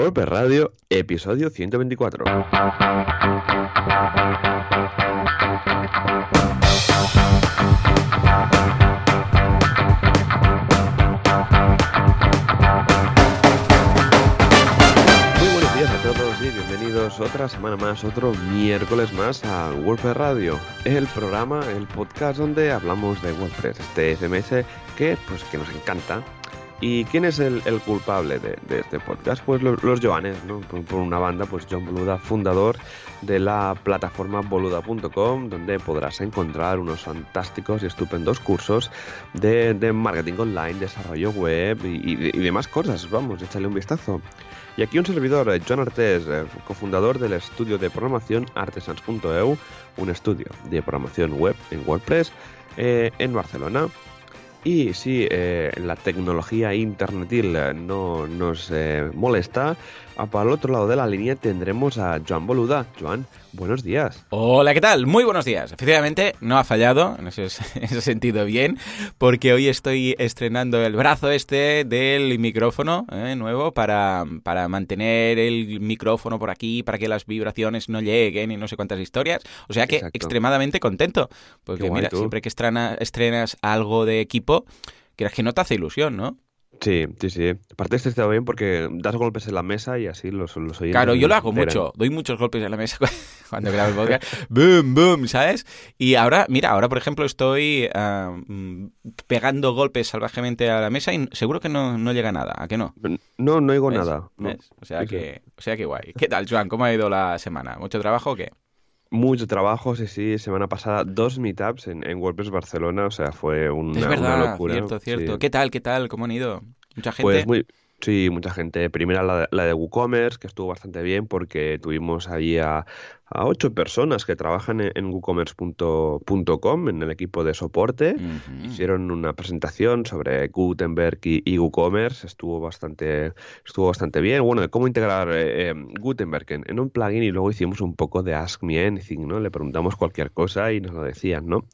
WordPress Radio, episodio 124. Muy buenos días a todos y bienvenidos otra semana más, otro miércoles más a WordPress Radio, el programa, el podcast donde hablamos de WordPress, este CMS que pues que nos encanta. ¿Y quién es el, culpable de, este podcast? Pues lo- los Joanes, ¿no? Por, una banda, pues John Boluda, fundador de la plataforma boluda.com, donde podrás encontrar unos fantásticos y estupendos cursos de, marketing online, desarrollo web y, demás cosas. Vamos, échale un vistazo. Y aquí un servidor, eh, John Artés, eh, cofundador del estudio de programación artesans.eu, un estudio de programación web en WordPress eh, en Barcelona. Y si eh, la tecnología internetil eh, no nos eh, molesta, para el otro lado de la línea tendremos a Joan Boluda. Joan, buenos días. Hola, ¿qué tal? Muy buenos días. Efectivamente, no ha fallado, en ese, en ese sentido bien, porque hoy estoy estrenando el brazo este del micrófono eh, nuevo para, para mantener el micrófono por aquí, para que las vibraciones no lleguen y no sé cuántas historias. O sea que Exacto. extremadamente contento, porque guay, mira, tú. siempre que estrena- estrenas algo de equipo, quieras que no te hace ilusión, ¿no? Sí, sí, sí. Aparte este está bien porque das golpes en la mesa y así los, los oyentes Claro, yo lo hago enteran. mucho. Doy muchos golpes en la mesa cuando grabo el podcast. boom, boom, ¿sabes? Y ahora, mira, ahora por ejemplo estoy mm, pegando golpes salvajemente a la mesa y seguro que no, no llega nada. ¿A que no? No, no oigo ¿Ves? nada. O sea Sí, sí. que, o sea que guay. ¿Qué tal, Joan? ¿Cómo ha ido la semana? ¿Mucho trabajo o qué? Mucho trabajo, sí, sí. Semana pasada dos meetups en, en WordPress Barcelona, o sea, fue una, es una verdad, locura. cierto, cierto. sí. ¿Qué tal, qué tal? ¿Cómo han ido? ¿Mucha gente? Pues muy, sí, mucha gente. Primera la, de- la de WooCommerce, que estuvo bastante bien porque tuvimos allí a, a ocho personas que trabajan en, en WooCommerce.com, en el equipo de soporte. Hicieron una presentación sobre Gutenberg y, y WooCommerce, estuvo bastante, estuvo bastante bien. Bueno, de cómo integrar eh, eh, Gutenberg en, en un plugin y luego hicimos un poco de Ask Me Anything, ¿no? Le preguntamos cualquier cosa y nos lo decían, ¿no?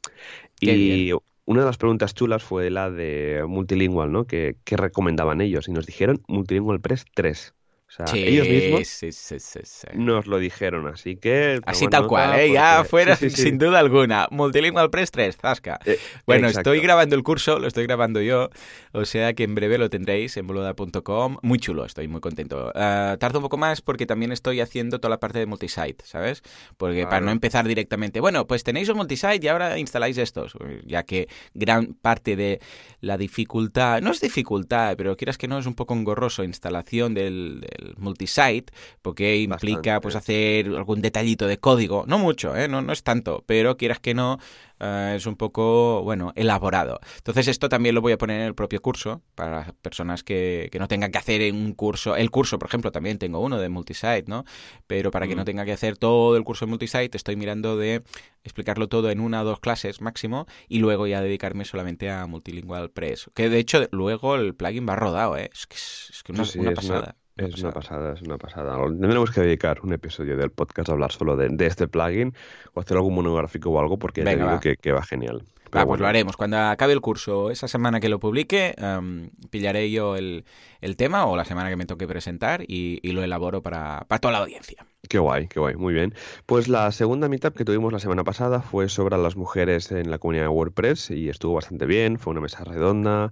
Qué y una de las preguntas chulas fue la de Multilingual, ¿no? Que recomendaban ellos y nos dijeron Multilingual Press 3. O sea, Sí, ellos mismos sí, sí, sí, sí. nos lo dijeron, así que... Así tal cual, ¿eh? Ya porque- fuera, sin duda alguna. Multilingual Press 3, zasca. Eh, Bueno, exacto. estoy grabando el curso, lo estoy grabando yo, o sea que en breve lo tendréis en boluda.com. Muy chulo, estoy muy contento. Ah, tarda un poco más porque también estoy haciendo toda la parte de multisite, ¿sabes? Porque para no empezar directamente, bueno, pues tenéis un multisite y ahora instaláis estos, ya que gran parte de la dificultad, no es dificultad, pero quieras que no, es un poco engorroso instalación del, del multisite, porque implica Bastante. pues hacer algún detallito de código, no mucho, ¿eh? no, no es tanto, pero quieras que no, eh, es un poco, bueno, elaborado. Entonces esto también lo voy a poner en el propio curso para las personas que, que no tengan que hacer un curso. El curso, por ejemplo, también tengo uno de multisite, ¿no? Pero para que no Mm. tenga que hacer todo el curso de multisite, estoy mirando de explicarlo todo en una o dos clases máximo y luego ya dedicarme solamente a Multilingual Press. Que de hecho luego el plugin va rodado, ¿eh? Es que es, es que una, Sí, sí, una es una- pasada. Una Es una pasada. pasada, es una pasada. Tendremos que dedicar un episodio del podcast a hablar solo de, de este plugin o hacer algún monográfico o algo porque ya te Venga, digo va. que, que va genial. Pero pues bueno, lo haremos. Cuando acabe el curso, esa semana que lo publique, am, pillaré yo el, el tema o la semana que me toque presentar y, y lo elaboro para, para toda la audiencia. Qué guay, qué guay, muy bien. Pues la segunda meetup que tuvimos la semana pasada fue sobre las mujeres en la comunidad de WordPress y estuvo bastante bien. Fue una mesa redonda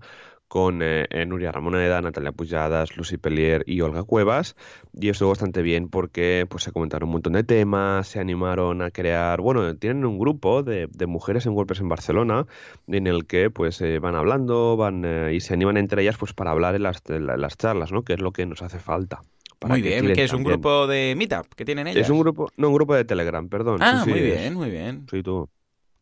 con eh, eh, Nuria Ramoneda, Natalia Pujadas, Lucy Pellier y Olga Cuevas. Y estuvo bastante bien porque pues, se comentaron un montón de temas, se animaron a crear, bueno, tienen un grupo de, de mujeres en WordPress en Barcelona en el que pues eh, van hablando van eh, y se animan entre ellas pues para hablar en las, en las charlas, ¿no? Que es lo que nos hace falta. Muy que bien, que es un también. grupo de Meetup que tienen ellas. Es un grupo, no, un grupo de Telegram, perdón. Ah, sí, sí, muy es- bien, muy bien. Sí, tú.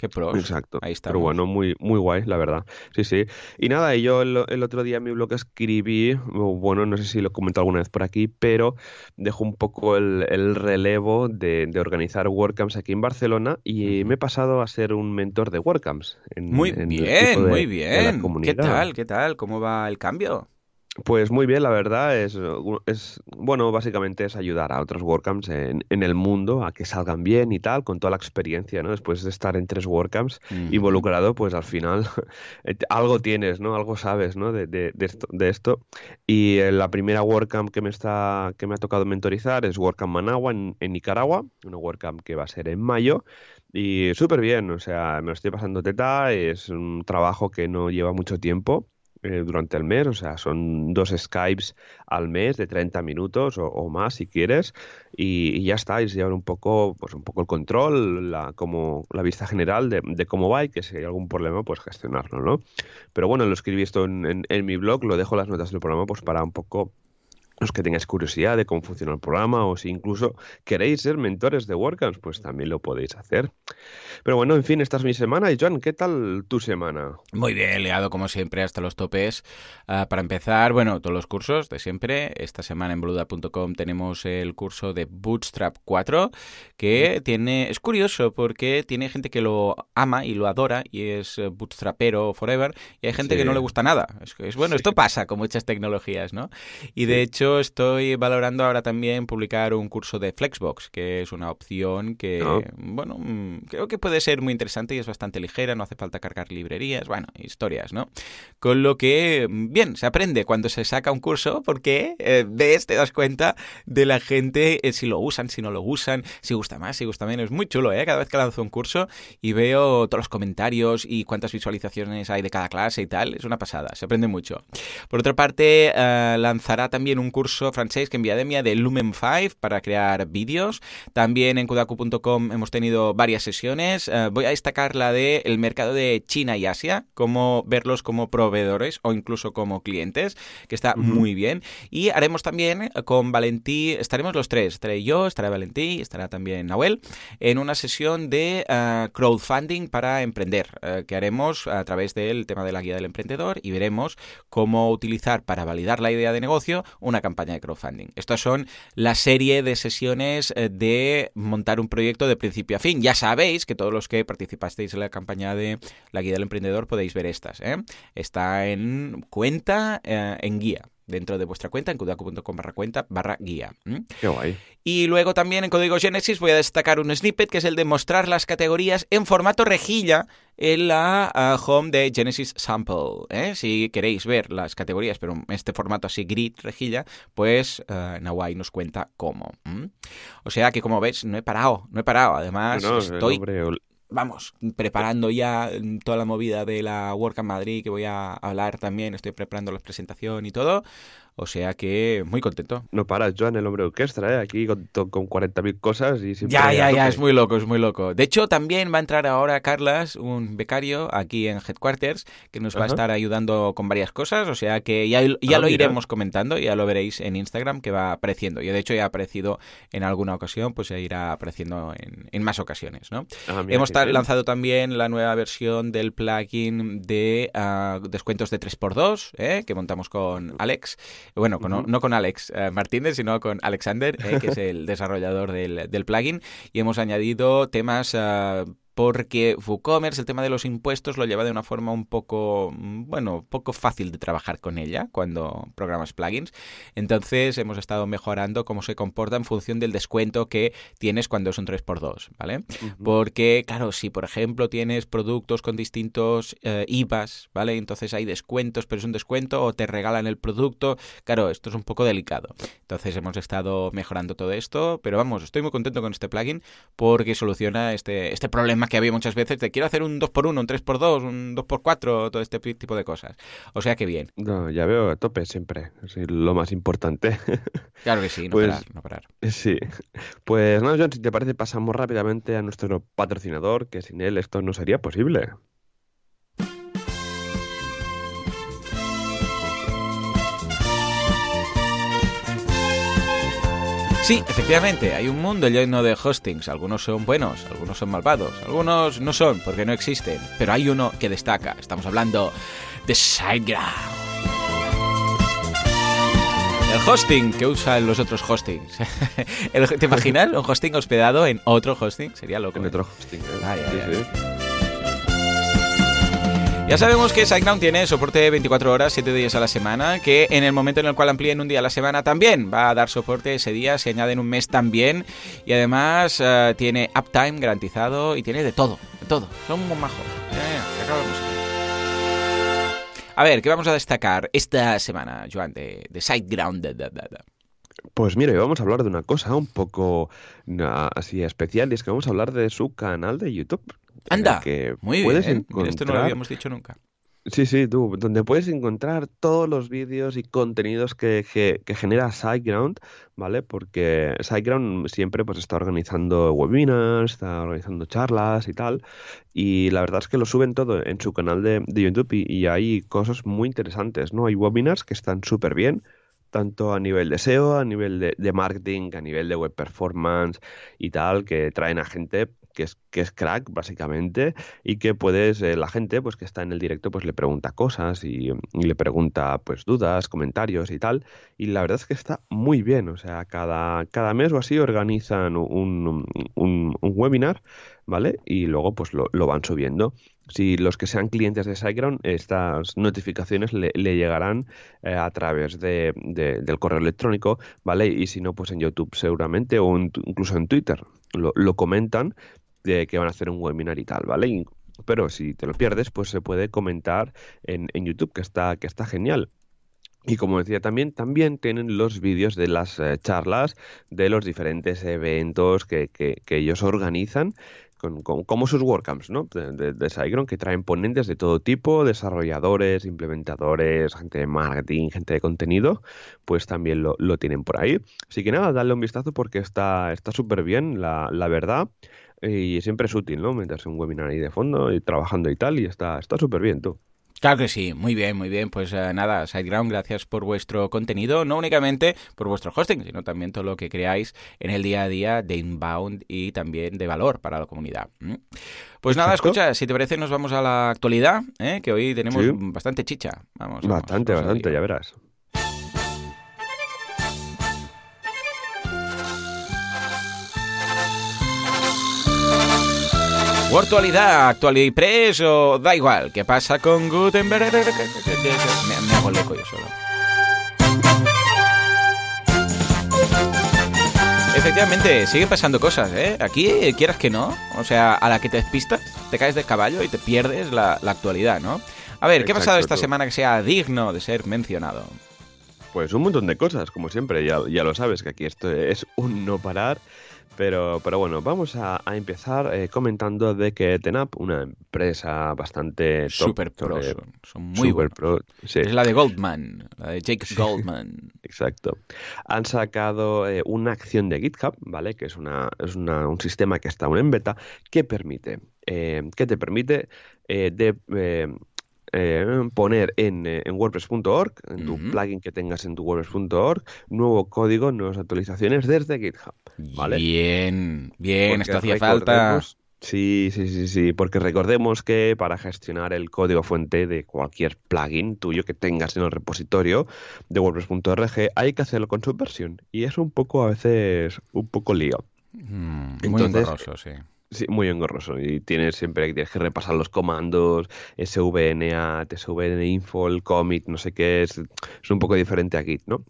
Qué pros. Exacto. Ahí está. Pero bueno, muy, muy guay, la verdad. Sí, sí. Y nada, yo el, el otro día en mi blog escribí, bueno, no sé si lo he comentado alguna vez por aquí, pero dejo un poco el, el relevo de, de organizar WordCamps aquí en Barcelona y me he pasado a ser un mentor de WordCamps. En, Muy en bien, de- muy de la bien. ¿Qué tal? ¿Qué tal? ¿Cómo va el cambio? Pues muy bien, la verdad es, es bueno, básicamente es ayudar a otros WordCamps en, en, el mundo a que salgan bien y tal, con toda la experiencia, ¿no? Después de estar en tres WordCamps involucrado, pues al final eh, algo tienes, ¿no? Algo sabes, ¿no? De, de, esto, de esto. Y eh, la primera WordCamp que me está que me ha tocado mentorizar es WordCamp Managua en, en Nicaragua, una WordCamp que va a ser en mayo. Y súper bien, o sea, me lo estoy pasando teta, es un trabajo que no lleva mucho tiempo eh, durante el mes, o sea, son dos Skypes al mes de 30 minutos o, más si quieres, y, ya está, y se llevan un poco, pues un poco el control, la, como, la vista general de, cómo va y que si hay algún problema, pues gestionarlo, ¿no? Pero bueno, lo escribí esto en, en mi blog, lo dejo las notas del programa pues para un poco los que tengáis curiosidad de cómo funciona el programa o si incluso queréis ser mentores de WordCamps, pues también lo podéis hacer. Pero bueno, en fin, esta es mi semana. Y Joan, ¿qué tal tu semana? Muy bien, leado como siempre hasta los topes. Ah, para empezar, bueno, todos los cursos de siempre. Esta semana en boluda.com tenemos el curso de Bootstrap 4, que tiene, es curioso porque tiene gente que lo ama y lo adora y es bootstrapero forever y hay gente que no le gusta nada. Es, es bueno, esto pasa con muchas tecnologías, ¿no? Y de hecho estoy valorando ahora también publicar un curso de Flexbox, que es una opción que, ah. bueno, mm, creo que puede ser muy interesante y es bastante ligera, no hace falta cargar librerías, bueno, historias, ¿no? Con lo que, mm, bien, se aprende cuando se saca un curso porque eh, ves, te das cuenta de la gente, eh, si lo usan, si no lo usan, si gusta más, si gusta menos. Es muy chulo, ¿eh? Cada vez que lanzo un curso y veo todos los comentarios y cuántas visualizaciones hay de cada clase y tal, es una pasada, se aprende mucho. Por otra parte, eh, lanzará también un curso francés que Viademia de Lumen 5 para crear vídeos. También en kudaku.com hemos tenido varias sesiones. Eh, voy a destacar la de el mercado de China y Asia, cómo verlos como proveedores o incluso como clientes, que está muy bien. Y haremos también con Valentí, estaremos los tres, estaré yo, estará Valentí, estará también Nahuel, en una sesión de eh, crowdfunding para emprender, eh, que haremos a través del tema de la guía del emprendedor y veremos cómo utilizar para validar la idea de negocio una campaña de crowdfunding. Estas son la serie de sesiones eh, de montar un proyecto de principio a fin. Ya sabéis que todos los que participasteis en la campaña de la guía del emprendedor podéis ver estas. ¿eh? Está en cuenta, eh, en guía dentro de vuestra cuenta en kudaku.com barra cuenta barra guía. Qué guay. Y luego también en Código Genesis voy a destacar un snippet que es el de mostrar las categorías en formato rejilla en la ah, home de Genesis Sample. ¿eh? Si queréis ver las categorías, pero en este formato así grid rejilla, pues uh, Nawai nos cuenta cómo. O sea que como ves, no he parado, no he parado. Además, estoy vamos, preparando ya toda la movida de la WordCamp Madrid, que voy a hablar también, estoy preparando la presentación y todo. O sea que muy contento. No paras, Joan, el hombre orquestra, ¿eh? aquí con, con 40.000 cosas y siempre... Ya, ya, ya, es muy loco, es muy loco. De hecho, también va a entrar ahora Carlas, un becario aquí en Headquarters, que nos va a estar ayudando con varias cosas. O sea que ya, ya ah, lo iremos comentando, ya lo veréis en Instagram que va apareciendo. Yo, de hecho, ya ha aparecido en alguna ocasión, pues ya irá apareciendo en, más ocasiones, ¿no? Ah, Hemos lanzado también la nueva versión del plugin de ah, descuentos de 3x2, ¿eh? que montamos con Alex. Bueno, no con Alex eh, Martínez, sino con Alexander, eh, que es el desarrollador del, del, plugin, y hemos añadido temas uh, porque WooCommerce, el tema de los impuestos, lo lleva de una forma un poco, mm, bueno, poco fácil de trabajar con ella cuando programas plugins. Entonces hemos estado mejorando cómo se comporta en función del descuento que tienes cuando es un 3x2, ¿vale? Porque, claro, si por ejemplo tienes productos con distintos eh, IVAs, ¿vale? Entonces hay descuentos, pero es un descuento o te regalan el producto. Claro, esto es un poco delicado. Entonces hemos estado mejorando todo esto, pero vamos, estoy muy contento con este plugin porque soluciona este, este problema que había muchas veces de quiero hacer un 2x1, un 3x2, un 2x4, todo este tipo de cosas. O sea que bien. No, ya veo a tope siempre, es lo más importante. Claro que sí, no pues, parar, no parar. Sí. Pues nada, John, si te parece, pasamos rápidamente a nuestro patrocinador, que sin él esto no sería posible. Sí, efectivamente, hay un mundo lleno de hostings. Algunos son buenos, algunos son malvados, algunos no son porque no existen, pero hay uno que destaca. Estamos hablando de SiteGround. El hosting que usan los otros hostings. ¿Te imaginas un hosting hospedado en otro hosting? Sería loco. En otro hosting. ¿eh? Ya sabemos que SiteGround tiene soporte 24 horas, 7 días a la semana, que en el momento en el cual amplíen un día a la semana también va a dar soporte ese día, se añade en un mes también, y además uh, tiene uptime garantizado y tiene de todo, de todo. Son un majo. A ver, ¿qué vamos a destacar esta semana, Joan, de, de SiteGround? Pues mira, vamos a hablar de una cosa un poco así especial y es que vamos a hablar de su canal de YouTube. Anda, que muy puedes bien. Encontrar... Esto no lo habíamos dicho nunca. Sí, sí, tú, donde puedes encontrar todos los vídeos y contenidos que, que, genera SiteGround, ¿vale? Porque SiteGround siempre pues está organizando webinars, está organizando charlas y tal, y la verdad es que lo suben todo en su canal de, de YouTube y, y, hay cosas muy interesantes, ¿no? Hay webinars que están súper bien, tanto a nivel de SEO, a nivel de, de, marketing, a nivel de web performance y tal, que traen a gente que es, que es crack, básicamente, y que puedes, eh, la gente, pues que está en el directo, pues le pregunta cosas y, le pregunta, pues, dudas, comentarios y tal. Y la verdad es que está muy bien, o sea, cada, cada mes o así organizan un, un, webinar, ¿vale? Y luego, pues, lo, lo van subiendo si los que sean clientes de SiteGround, estas notificaciones le, llegarán eh, a través de, del correo electrónico, ¿vale? Y si no, pues en YouTube seguramente o incluso en Twitter lo comentan de que van a hacer un webinar y tal, ¿vale? pero si te lo pierdes, pues se puede comentar en, en YouTube, que está, que está genial. Y como decía también, también tienen los vídeos de las eh, charlas de los diferentes eventos que, que, ellos organizan como sus WordCamps, ¿no? De, de, que traen ponentes de todo tipo, desarrolladores, implementadores, gente de marketing, gente de contenido, pues también lo, lo tienen por ahí. Así que nada, dale un vistazo porque está súper bien, la, la verdad y siempre es útil, ¿no? Meterse un webinar ahí de fondo y trabajando y tal, y está súper bien, tú. Claro que sí, muy bien, muy bien. Pues uh, nada, SiteGround, gracias por vuestro contenido, no únicamente por vuestro hosting, sino también todo lo que creáis en el día a día de inbound y también de valor para la comunidad. Pues nada, escucha, si te parece nos vamos a la actualidad, ¿eh? que hoy tenemos bastante chicha. Vamos, bastante, bastante, ya verás. Actualidad, actualidad press o da igual. ¿Qué pasa con Gutenberg? Me, me hago loco yo solo. Efectivamente, siguen pasando cosas, ¿eh? Aquí, quieras que no, o sea, a la que te despistas, te caes del caballo y te pierdes la, actualidad, ¿no? A ver, ¿qué ha pasado esta semana que sea digno de ser mencionado? Pues un montón de cosas, como siempre, ya, ya lo sabes, que aquí esto es un no parar. Pero, pero bueno, vamos a, empezar eh, comentando de que Tenap, una empresa bastante super pro, son, muy super pro, Es la de Goldman, la de Jake Goldman. Exacto. Han sacado eh, una acción de GitHub, ¿vale? Que es una, es una, un sistema que está aún en beta que permite, eh, que te permite de eh, poner en, eh, en WordPress.org, en tu plugin que tengas en tu WordPress.org, nuevo código, nuevas actualizaciones desde GitHub. ¿vale? Bien, bien, esto hacía falta. Sí, sí, sí, sí, porque recordemos que para gestionar el código fuente de cualquier plugin tuyo que tengas en el repositorio de WordPress.org hay que hacerlo con subversión y es un poco a veces un poco lío. Mm, muy Entonces, sí. Sí, muy engorroso. Y tienes siempre tienes que repasar los comandos, svna, svninfo, el commit, no sé qué, es, es un poco diferente a Git, ¿no?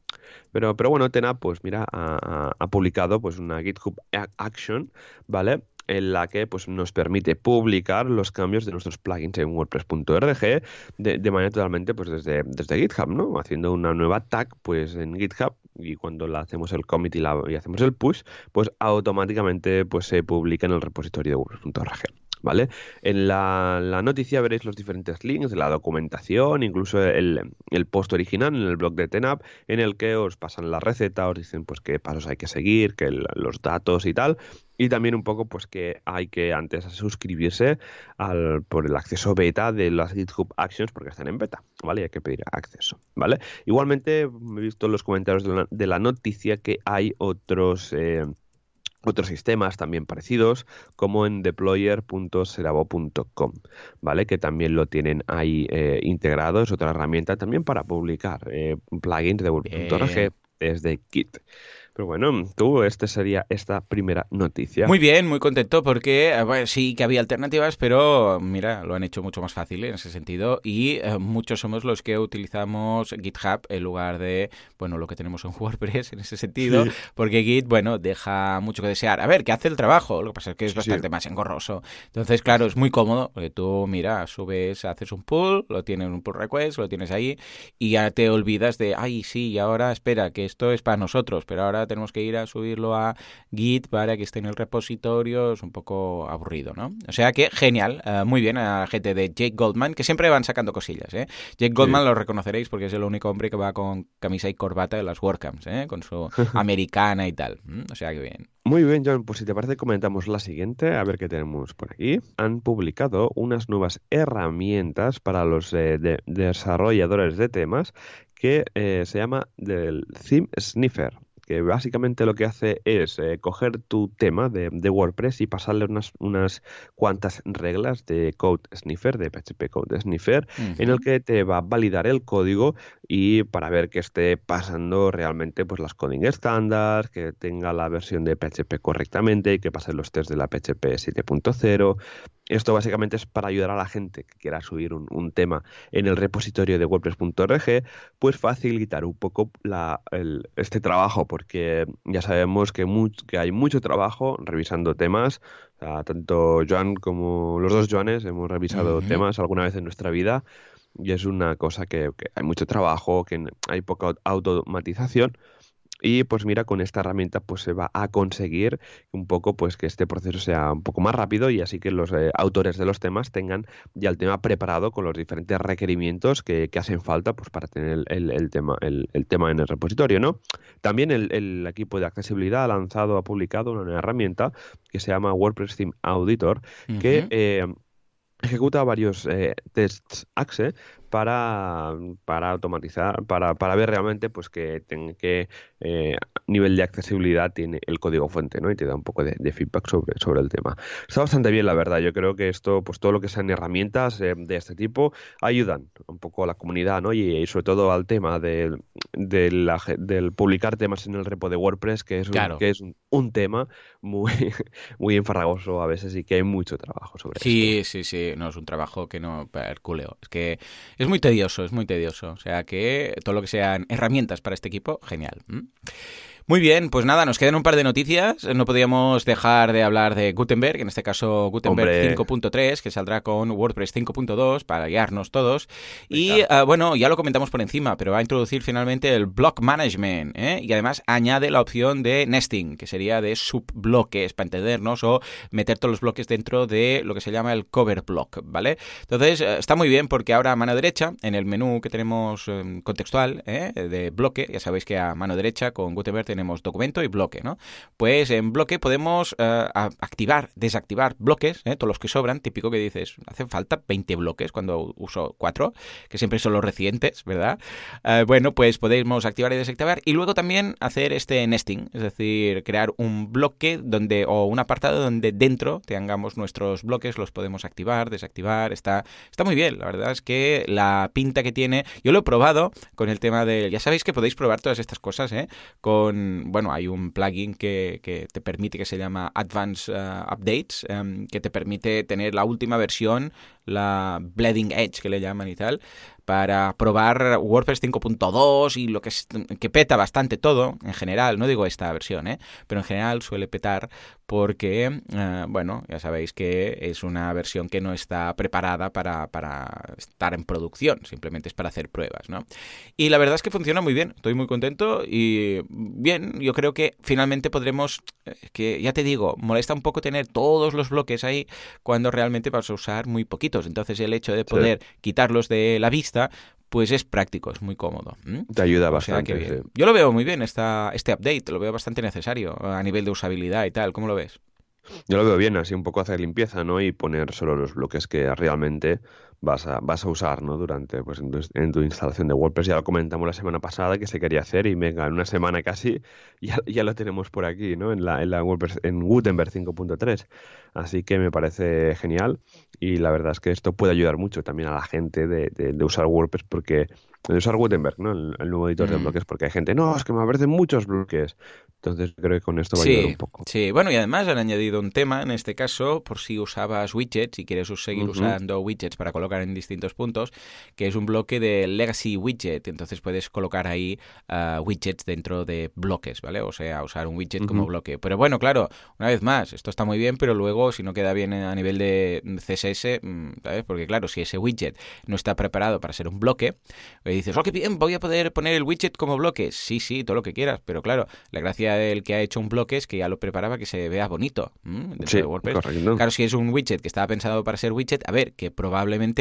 Pero, pero bueno, Tena, pues mira, ha, ha publicado pues una GitHub Action, ¿vale? en la que pues, nos permite publicar los cambios de nuestros plugins en WordPress.org de, de, manera totalmente pues, desde, desde GitHub, ¿no? Haciendo una nueva tag pues, en GitHub y cuando la hacemos el commit y, la, hacemos el push, pues automáticamente pues, se publica en el repositorio de WordPress.org. ¿vale? En la, noticia veréis los diferentes links la documentación, incluso el, post original en el blog de TENAP, en el que os pasan la receta, os dicen pues qué pasos hay que seguir, que los datos y tal, y también un poco pues que hay que antes suscribirse al, por el acceso beta de las GitHub Actions porque están en beta, ¿vale? hay que pedir acceso, ¿vale? Igualmente he visto en los comentarios de la, noticia que hay otros... Eh, otros sistemas también parecidos, como en deployer.seravo.com, ¿vale? Que también lo tienen ahí eh, integrado, es otra herramienta también para publicar eh, plugins de web.org desde Git. Pero bueno, tú, esta sería esta primera noticia. Muy bien, muy contento porque eh, sí que había alternativas, pero mira, lo han hecho mucho más fácil en ese sentido y eh, muchos somos los que utilizamos GitHub en lugar de, bueno, lo que tenemos en WordPress en ese sentido, porque Git, bueno, deja mucho que desear. A ver, que hace el trabajo, lo que pasa es que es bastante más engorroso. Entonces, claro, es muy cómodo, porque tú, mira, subes, haces un pull, lo tienes un pull request, lo tienes ahí y ya te olvidas de, ay, sí, y ahora espera, que esto es para nosotros, pero ahora tenemos que ir a subirlo a Git para que esté en el repositorio, es un poco aburrido, ¿no? O sea que genial, eh, muy bien a la gente de Jake Goldman, que siempre van sacando cosillas, ¿eh? Jake Goldman lo reconoceréis porque es el único hombre que va con camisa y corbata en las WordCamps, ¿eh? Con su americana y tal. O sea que bien. Muy bien, John, pues si te parece comentamos la siguiente, a ver qué tenemos por aquí. Han publicado unas nuevas herramientas para los eh, desarrolladores de temas que se llama del Theme Sniffer que básicamente lo que hace es eh, coger tu tema de, WordPress y pasarle unas, unas cuantas reglas de Code Sniffer, de PHP Code Sniffer, en el que te va a validar el código y para ver que esté pasando realmente pues las coding estándar, que tenga la versión de PHP correctamente y que pase los tests de la PHP 7.0 esto básicamente es para ayudar a la gente que quiera subir un, tema en el repositorio de WordPress.org, pues facilitar un poco este trabajo, porque ya sabemos que, que, hay mucho trabajo revisando temas. tanto Joan como los dos Joanes hemos revisado temas alguna vez en nuestra vida y es una cosa que hay mucho trabajo, que hay poca automatización y pues mira, con esta herramienta pues se va a conseguir un poco pues que este proceso sea un poco más rápido y así que los eh, autores de los temas tengan ya el tema preparado con los diferentes requerimientos que, hacen falta pues para tener el, tema, el, tema en el repositorio, ¿no? También el, equipo de accesibilidad ha lanzado, ha publicado una herramienta que se llama WordPress Theme Auditor, que eh, ejecuta varios eh, tests AXE para, para automatizar, para, para, ver realmente pues que, qué eh, nivel de accesibilidad tiene el código fuente, ¿no? Y te da un poco de, feedback sobre, sobre el tema. Está bastante bien, la verdad. Yo creo que esto, pues todo lo que sean herramientas eh, de este tipo, ayudan un poco a la comunidad, ¿no? Y, sobre todo al tema del, del, publicar temas en el repo de WordPress, que es, un, que es un, tema muy, muy enfarragoso a veces y que hay mucho trabajo sobre eso. Sí, sí, sí. No, es un trabajo que no perculeo. Es que es muy tedioso, es muy tedioso. O sea que todo lo que sean herramientas para este equipo, genial. Muy bien, pues nada, nos quedan un par de noticias. No podíamos dejar de hablar de Gutenberg, en este caso Gutenberg 5.3, que saldrá con WordPress 5.2 para guiarnos todos. Y ah, bueno, ya lo comentamos por encima, pero va a introducir finalmente el block management ¿eh? y además añade la opción de nesting, que sería de subbloques para entendernos o meter todos los bloques dentro de lo que se llama el cover block, ¿vale? Entonces eh, está muy bien porque ahora a mano derecha, en el menú que tenemos em, contextual ¿eh? de bloque, ya sabéis que a mano derecha con Gutenberg tenemos documento y bloque, ¿no? Pues en bloque podemos eh, activar, desactivar bloques, ¿eh? todos los que sobran, típico que dices, hacen falta 20 bloques cuando uso 4, que siempre son los recientes, ¿verdad? Eh, bueno, pues podemos activar y desactivar y luego también hacer este nesting, es decir, crear un bloque donde o un apartado donde dentro tengamos nuestros bloques, los podemos activar, desactivar, está, está muy bien, la verdad es que la pinta que tiene, yo lo he probado con el tema de, ya sabéis que podéis probar todas estas cosas, ¿eh? Con bueno, hay un plugin que, que te permite, que se llama Advanced eh, Updates, em, que te permite tener la última versión, la Bleeding Edge que le llaman y tal, para probar WordPress 5.2 y lo que, es, que peta bastante todo en general, no digo esta versión, ¿eh? pero en general suele petar porque, eh, bueno, ya sabéis que es una versión que no está preparada para, para, estar en producción, simplemente es para hacer pruebas, ¿no? Y la verdad es que funciona muy bien, estoy muy contento y bien, yo creo que finalmente podremos, que ya te digo, molesta un poco tener todos los bloques ahí cuando realmente vas a usar muy entonces el hecho de poder quitarlos de la vista pues es práctico, es muy cómodo. Te ayuda bastante. Yo lo veo muy bien esta, este update, lo veo bastante necesario a nivel de usabilidad y tal. ¿Cómo lo ves? Yo lo veo bien, así un poco hacer limpieza, ¿no? Y poner solo los bloques que realmente vas a, vas a usar ¿no? durante pues, en tu, instalación de WordPress. Ya lo comentamos la semana pasada que se quería hacer y venga, en una semana casi ya, ya lo tenemos por aquí, ¿no? En la, en la WordPress, en Gutenberg 5.3. Así que me parece genial y la verdad es que esto puede ayudar mucho también a la gente de, de, usar WordPress porque usar Gutenberg, ¿no? El, nuevo editor de mm. bloques, porque hay gente, no, es que me aparecen muchos bloques. Entonces creo que con esto va a ayudar un poco. Sí, bueno, y además han añadido un tema en este caso, por si usabas widgets y quieres seguir usando widgets para colocar en distintos puntos, que es un bloque de Legacy Widget. Entonces puedes colocar ahí ah, widgets dentro de bloques, ¿vale? O sea, usar un widget como bloque. Pero bueno, claro, una vez más, esto está muy bien, pero luego si no queda bien a nivel de CSS, mm, ¿sabes? Porque claro, si ese widget no está preparado para ser un bloque, y dices, oh, qué bien, voy a poder poner el widget como bloque. Sí, sí, todo lo que quieras, pero claro, la gracia el que ha hecho un bloque es que ya lo preparaba que se vea bonito sí, Claro, si es un widget que estaba pensado para ser widget, a ver, que probablemente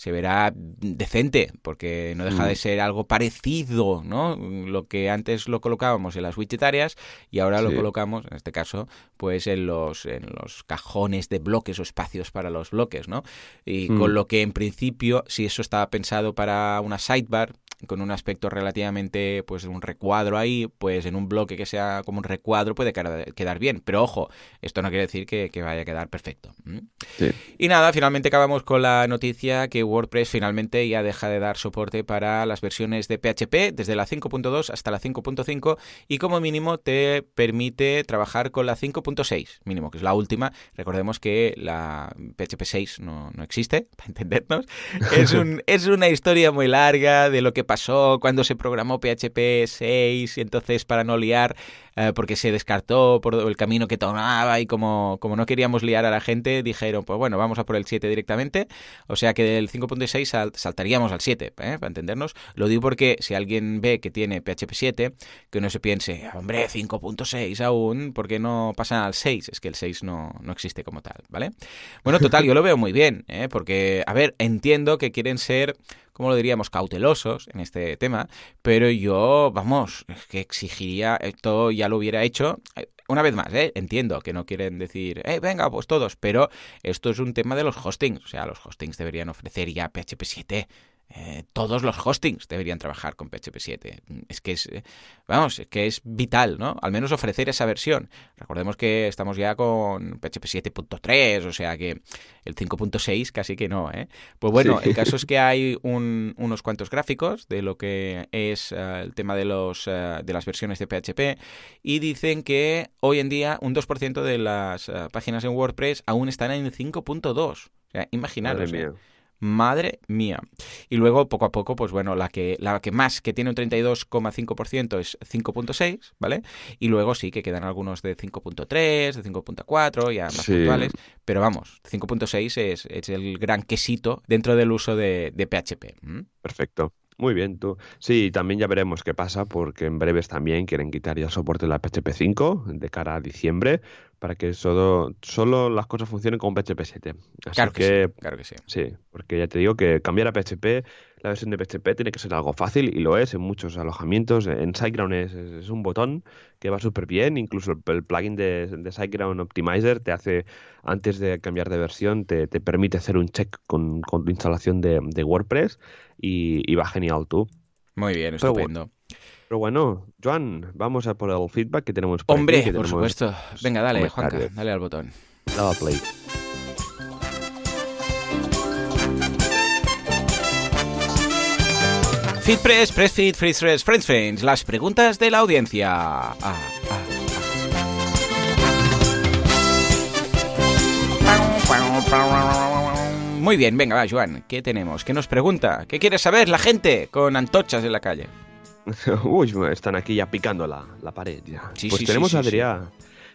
se verá decente, porque no deja de mm. ser algo parecido, ¿no? Lo que antes lo colocábamos en las widget áreas y ahora lo colocamos, en este caso, pues en los, en los cajones de bloques o espacios para los bloques, ¿no? Y con mm. lo que en principio, si eso estaba pensado para una sidebar, con un aspecto relativamente, pues un recuadro ahí, pues en un bloque que sea como un recuadro puede quedar bien. Pero ojo, esto no quiere decir que, vaya a quedar perfecto. Y nada, finalmente acabamos con la noticia que WordPress finalmente ya deja de dar soporte para las versiones de PHP desde la 5.2 hasta la 5.5 y como mínimo te permite trabajar con la 5.6, mínimo, que es la última. Recordemos que la PHP 6 no, no existe, para entendernos. Es, un, es una historia muy larga de lo que pasó cuando se programó PHP 6 y entonces para no liar eh, porque se descartó por el camino que tomaba y como, como no queríamos liar a la gente, dijeron, pues bueno, vamos a por el 7 directamente. O sea que del 5.6 saltaríamos al 7, ¿eh? para entendernos. Lo digo porque si alguien ve que tiene PHP 7, que no se piense, hombre, 5.6 aún, ¿por qué no pasan al 6? Es que el 6 no, no existe como tal, ¿vale? Bueno, total, yo lo veo muy bien, ¿eh? porque, a ver, entiendo que quieren ser como lo diríamos, cautelosos en este tema, pero yo, vamos, es que exigiría, esto ya lo hubiera hecho. Eh, una vez más, ¿eh? entiendo que no quieren decir, eh, venga, pues todos, pero esto es un tema de los hostings. O sea, los hostings deberían ofrecer ya PHP 7 eh, todos los hostings deberían trabajar con PHP 7. Es que es, eh, vamos, que es vital, ¿no? Al menos ofrecer esa versión. Recordemos que estamos ya con PHP 7.3, o sea que el 5.6 casi que no, ¿eh? Pues bueno, el caso es que hay unos cuantos gráficos de lo que es eh, el tema de, los, de las versiones de PHP y dicen que hoy en día un 2% de las páginas en WordPress aún están en 5.2. O sea, imaginaros. Madre mía. Y luego, poco a poco, pues bueno, la que, la que más, que tiene un 32,5% es 5.6, ¿vale? Y luego sí que quedan algunos de 5.3, de 5.4, ya más puntuales. Pero vamos, 5.6 es, es, el gran quesito dentro del uso de, de PHP. Perfecto. Muy bien, tú. Sí, también ya veremos qué pasa, porque en breves también quieren quitar ya el soporte de la PHP 5 de cara a diciembre, para que solo, solo las cosas funcionen con PHP 7. Así claro que, sí, claro que sí. Sí, porque ya te digo que cambiar a PHP, la versión de PHP tiene que ser algo fácil y lo es en muchos alojamientos. En SiteGround es, es un botón que va súper bien, incluso el, plugin de, de, SiteGround Optimizer te hace, antes de cambiar de versión, te, te permite hacer un check con, con tu instalación de, de WordPress y, va genial tú. Muy bien, estupendo. Pero bueno, Joan, vamos a por el feedback que tenemos por Hombre, por supuesto. Venga, dale, Juanca, dale al botón. Dale play. FeedPress, PressFeed, Friends Friends, las preguntas de la audiencia. Ah, ah. Muy bien, venga, va, Joan, ¿qué tenemos? ¿Qué nos pregunta? ¿Qué quiere saber la gente con antochas en la calle? Uy, están aquí ya picando la, pared ya. Sí, pues tenemos a Adrián.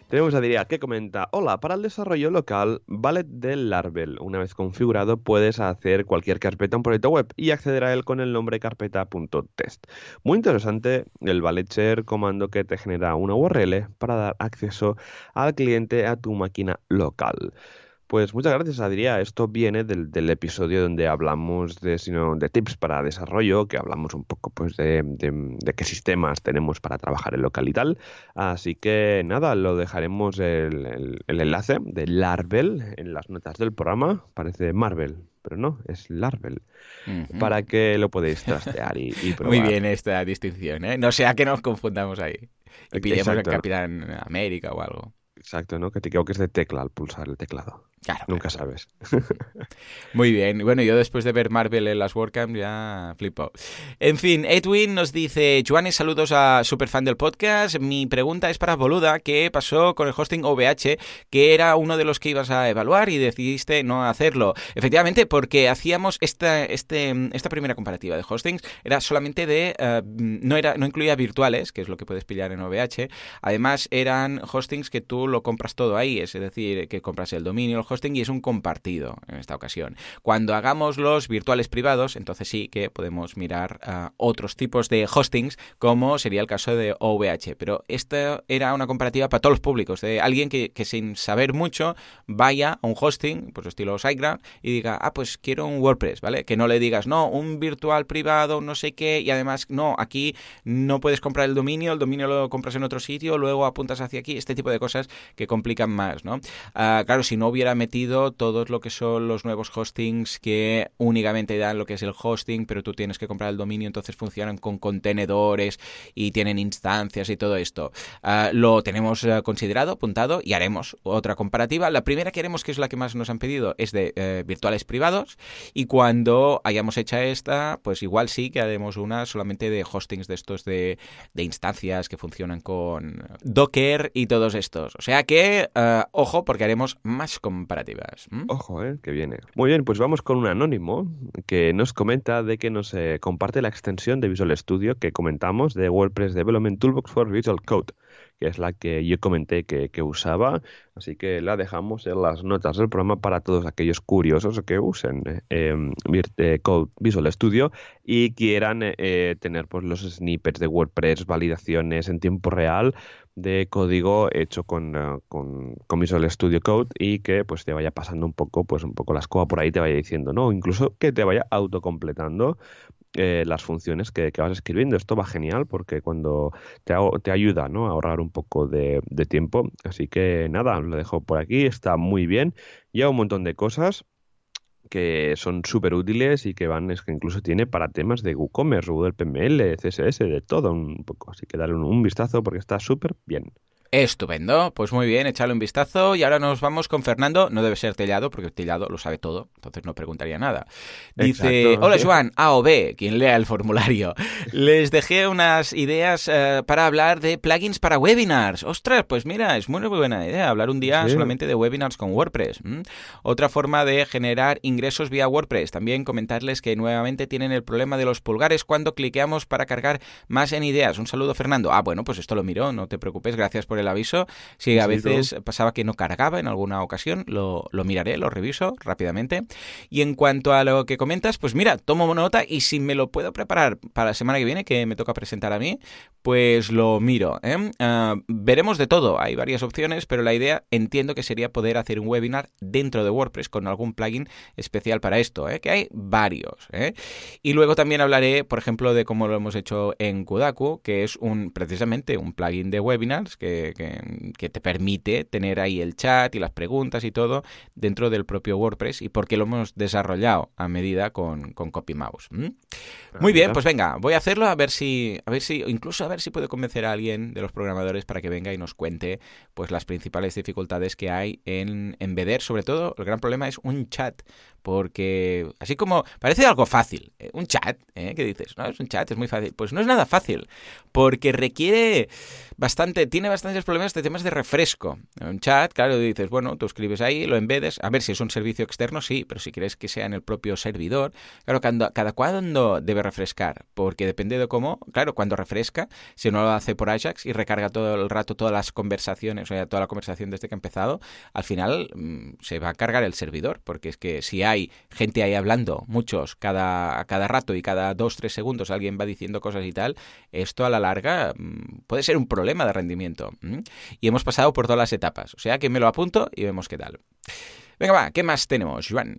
Tenemos a Adrián que comenta, hola, para el desarrollo local, Ballet del Laravel. Una vez configurado puedes hacer cualquier carpeta en un proyecto web y acceder a él con el nombre carpeta.test. Muy interesante el Ballet Share comando que te genera una URL para dar acceso al cliente a tu máquina local. Pues muchas gracias, Adrián. Esto viene del, del, episodio donde hablamos de, sino, de tips para desarrollo, que hablamos un poco pues de, de, qué sistemas tenemos para trabajar en local y tal. Así que nada, lo dejaremos el, el, enlace de Laravel en las notas del programa. Parece Marvel, pero no, es Laravel. Para que lo podéis trastear y, probar. Muy bien esta distinción, ¿eh? No sea que nos confundamos ahí. Y pillemos el Capitán América o algo. Exacto, ¿no? Que te equivoques de tecla al pulsar el teclado. Nunca sabes. Muy bien. Bueno, yo después de ver Marvel en las WordCamp ya flipo. En fin, Edwin nos dice, Juanes, saludos a superfan del podcast. Mi pregunta es para Boluda, ¿qué pasó con el hosting OVH, que era uno de los que ibas a evaluar y decidiste no hacerlo? Efectivamente, porque hacíamos esta, este, esta primera comparativa de hostings, era solamente de, eh, no, era, no incluía virtuales, que es lo que puedes pillar en OVH. Además, eran hostings que tú lo compras todo ahí, es decir, que compras el dominio, el hosting, y es un compartido en esta ocasión. Cuando hagamos los virtuales privados, entonces sí que podemos mirar uh, otros tipos de hostings, como sería el caso de OVH. Pero esta era una comparativa para todos los públicos, de alguien que, sin saber mucho vaya a un hosting, pues estilo SiteGround, y diga, ah, pues quiero un WordPress, ¿vale? Que no le digas, no, un virtual privado, no sé qué, y además, no, aquí no puedes comprar el dominio, el dominio lo compras en otro sitio, luego apuntas hacia aquí, este tipo de cosas que complican más, ¿no? Uh, claro, si no hubiera metido todos lo que son los nuevos hostings que únicamente dan lo que es el hosting, pero tú tienes que comprar el dominio, entonces funcionan con contenedores y tienen instancias y todo esto. Uh, lo tenemos uh, considerado, apuntado y haremos otra comparativa. La primera que haremos, que es la que más nos han pedido, es de uh, virtuales privados y cuando hayamos hecha esta, pues igual sí que haremos una solamente de hostings de estos de, de instancias que funcionan con Docker y todos estos. O sea que, ojo, porque haremos más comparativas. ¿Mm? Ojo, ¿eh? Que viene. Muy bien, pues vamos con un anónimo que nos comenta de que nos eh, comparte la extensión de Visual Studio que comentamos de WordPress Development Toolbox for Visual Code que es la que yo comenté que, usaba, así que la dejamos en las notas del programa para todos aquellos curiosos que usen eh, eh Code Visual Studio y quieran eh, tener pues, los snippets de WordPress, validaciones en tiempo real, de código hecho con, uh, con, con, Visual Studio Code y que pues te vaya pasando un poco, pues un poco la escoba por ahí, te vaya diciendo, ¿no? Incluso que te vaya autocompletando eh, las funciones que, que, vas escribiendo. Esto va genial porque cuando te, te ayuda ¿no? a ahorrar un poco de, de tiempo. Así que nada, lo dejo por aquí, está muy bien. Lleva un montón de cosas que son súper útiles y que van, es que incluso tiene para temas de WooCommerce, Google PML, CSS, de todo un poco. Así que dale un, un vistazo porque está súper bien. Estupendo, pues muy bien, échale un vistazo y ahora nos vamos con Fernando, no debe ser Tellado porque Tellado lo sabe todo, entonces no preguntaría nada. Dice, Exacto. hola Joan, A o B, quien lea el formulario. Les dejé unas ideas uh, para hablar de plugins para webinars. Ostras, pues mira, es muy buena idea hablar un día sí. solamente de webinars con WordPress. ¿Mm? Otra forma de generar ingresos vía WordPress. También comentarles que nuevamente tienen el problema de los pulgares cuando cliqueamos para cargar más en ideas. Un saludo Fernando. Ah, bueno, pues esto lo miro, no te preocupes, gracias por el aviso. Si a veces pasaba que no cargaba en alguna ocasión, lo, lo, miraré, lo reviso rápidamente. Y en cuanto a lo que comentas, pues mira, tomo nota y si me lo puedo preparar para la semana que viene, que me toca presentar a mí, pues lo miro. ¿eh? Uh, veremos de todo, hay varias opciones, pero la idea entiendo que sería poder hacer un webinar dentro de WordPress con algún plugin especial para esto, ¿eh? que hay varios. ¿eh? Y luego también hablaré, por ejemplo, de cómo lo hemos hecho en Kudaku, que es un precisamente un plugin de webinars que, que, que, te permite tener ahí el chat y las preguntas y todo dentro del propio WordPress y porque lo hemos desarrollado a medida con, con CopyMouse. ¿Mm? Muy bien, pues venga, voy a hacerlo a ver si, a ver si, incluso a ver si puedo convencer a alguien de los programadores para que venga y nos cuente pues las principales dificultades que hay en embeder, sobre todo el gran problema es un chat, porque así como parece algo fácil, ¿eh? un chat, ¿eh? ¿qué dices? No, es un chat, es muy fácil. Pues no es nada fácil, porque requiere bastante, tiene bastantes problemas de temas de refresco. Un chat, claro, dices, bueno, tú escribes ahí, lo embedes, a ver si es un servicio externo, sí, pero si quieres que sea en el propio servidor, claro, cuando, cada cuándo debe refrescar, porque depende de cómo, claro, cuando refresca, si no lo hace por Ajax y recarga todo el rato todas las conversaciones, o sea, toda la conversación desde que ha empezado, al final mmm, se va a cargar el servidor, porque es que si hay gente ahí hablando, muchos, cada, cada rato y cada dos, tres segundos alguien va diciendo cosas y tal, esto a la larga mmm, puede ser un problema de rendimiento. ¿Mm? Y hemos pasado por todas las etapas, o sea que me lo apunto y vemos qué tal. Venga, va, ¿qué más tenemos, Joan?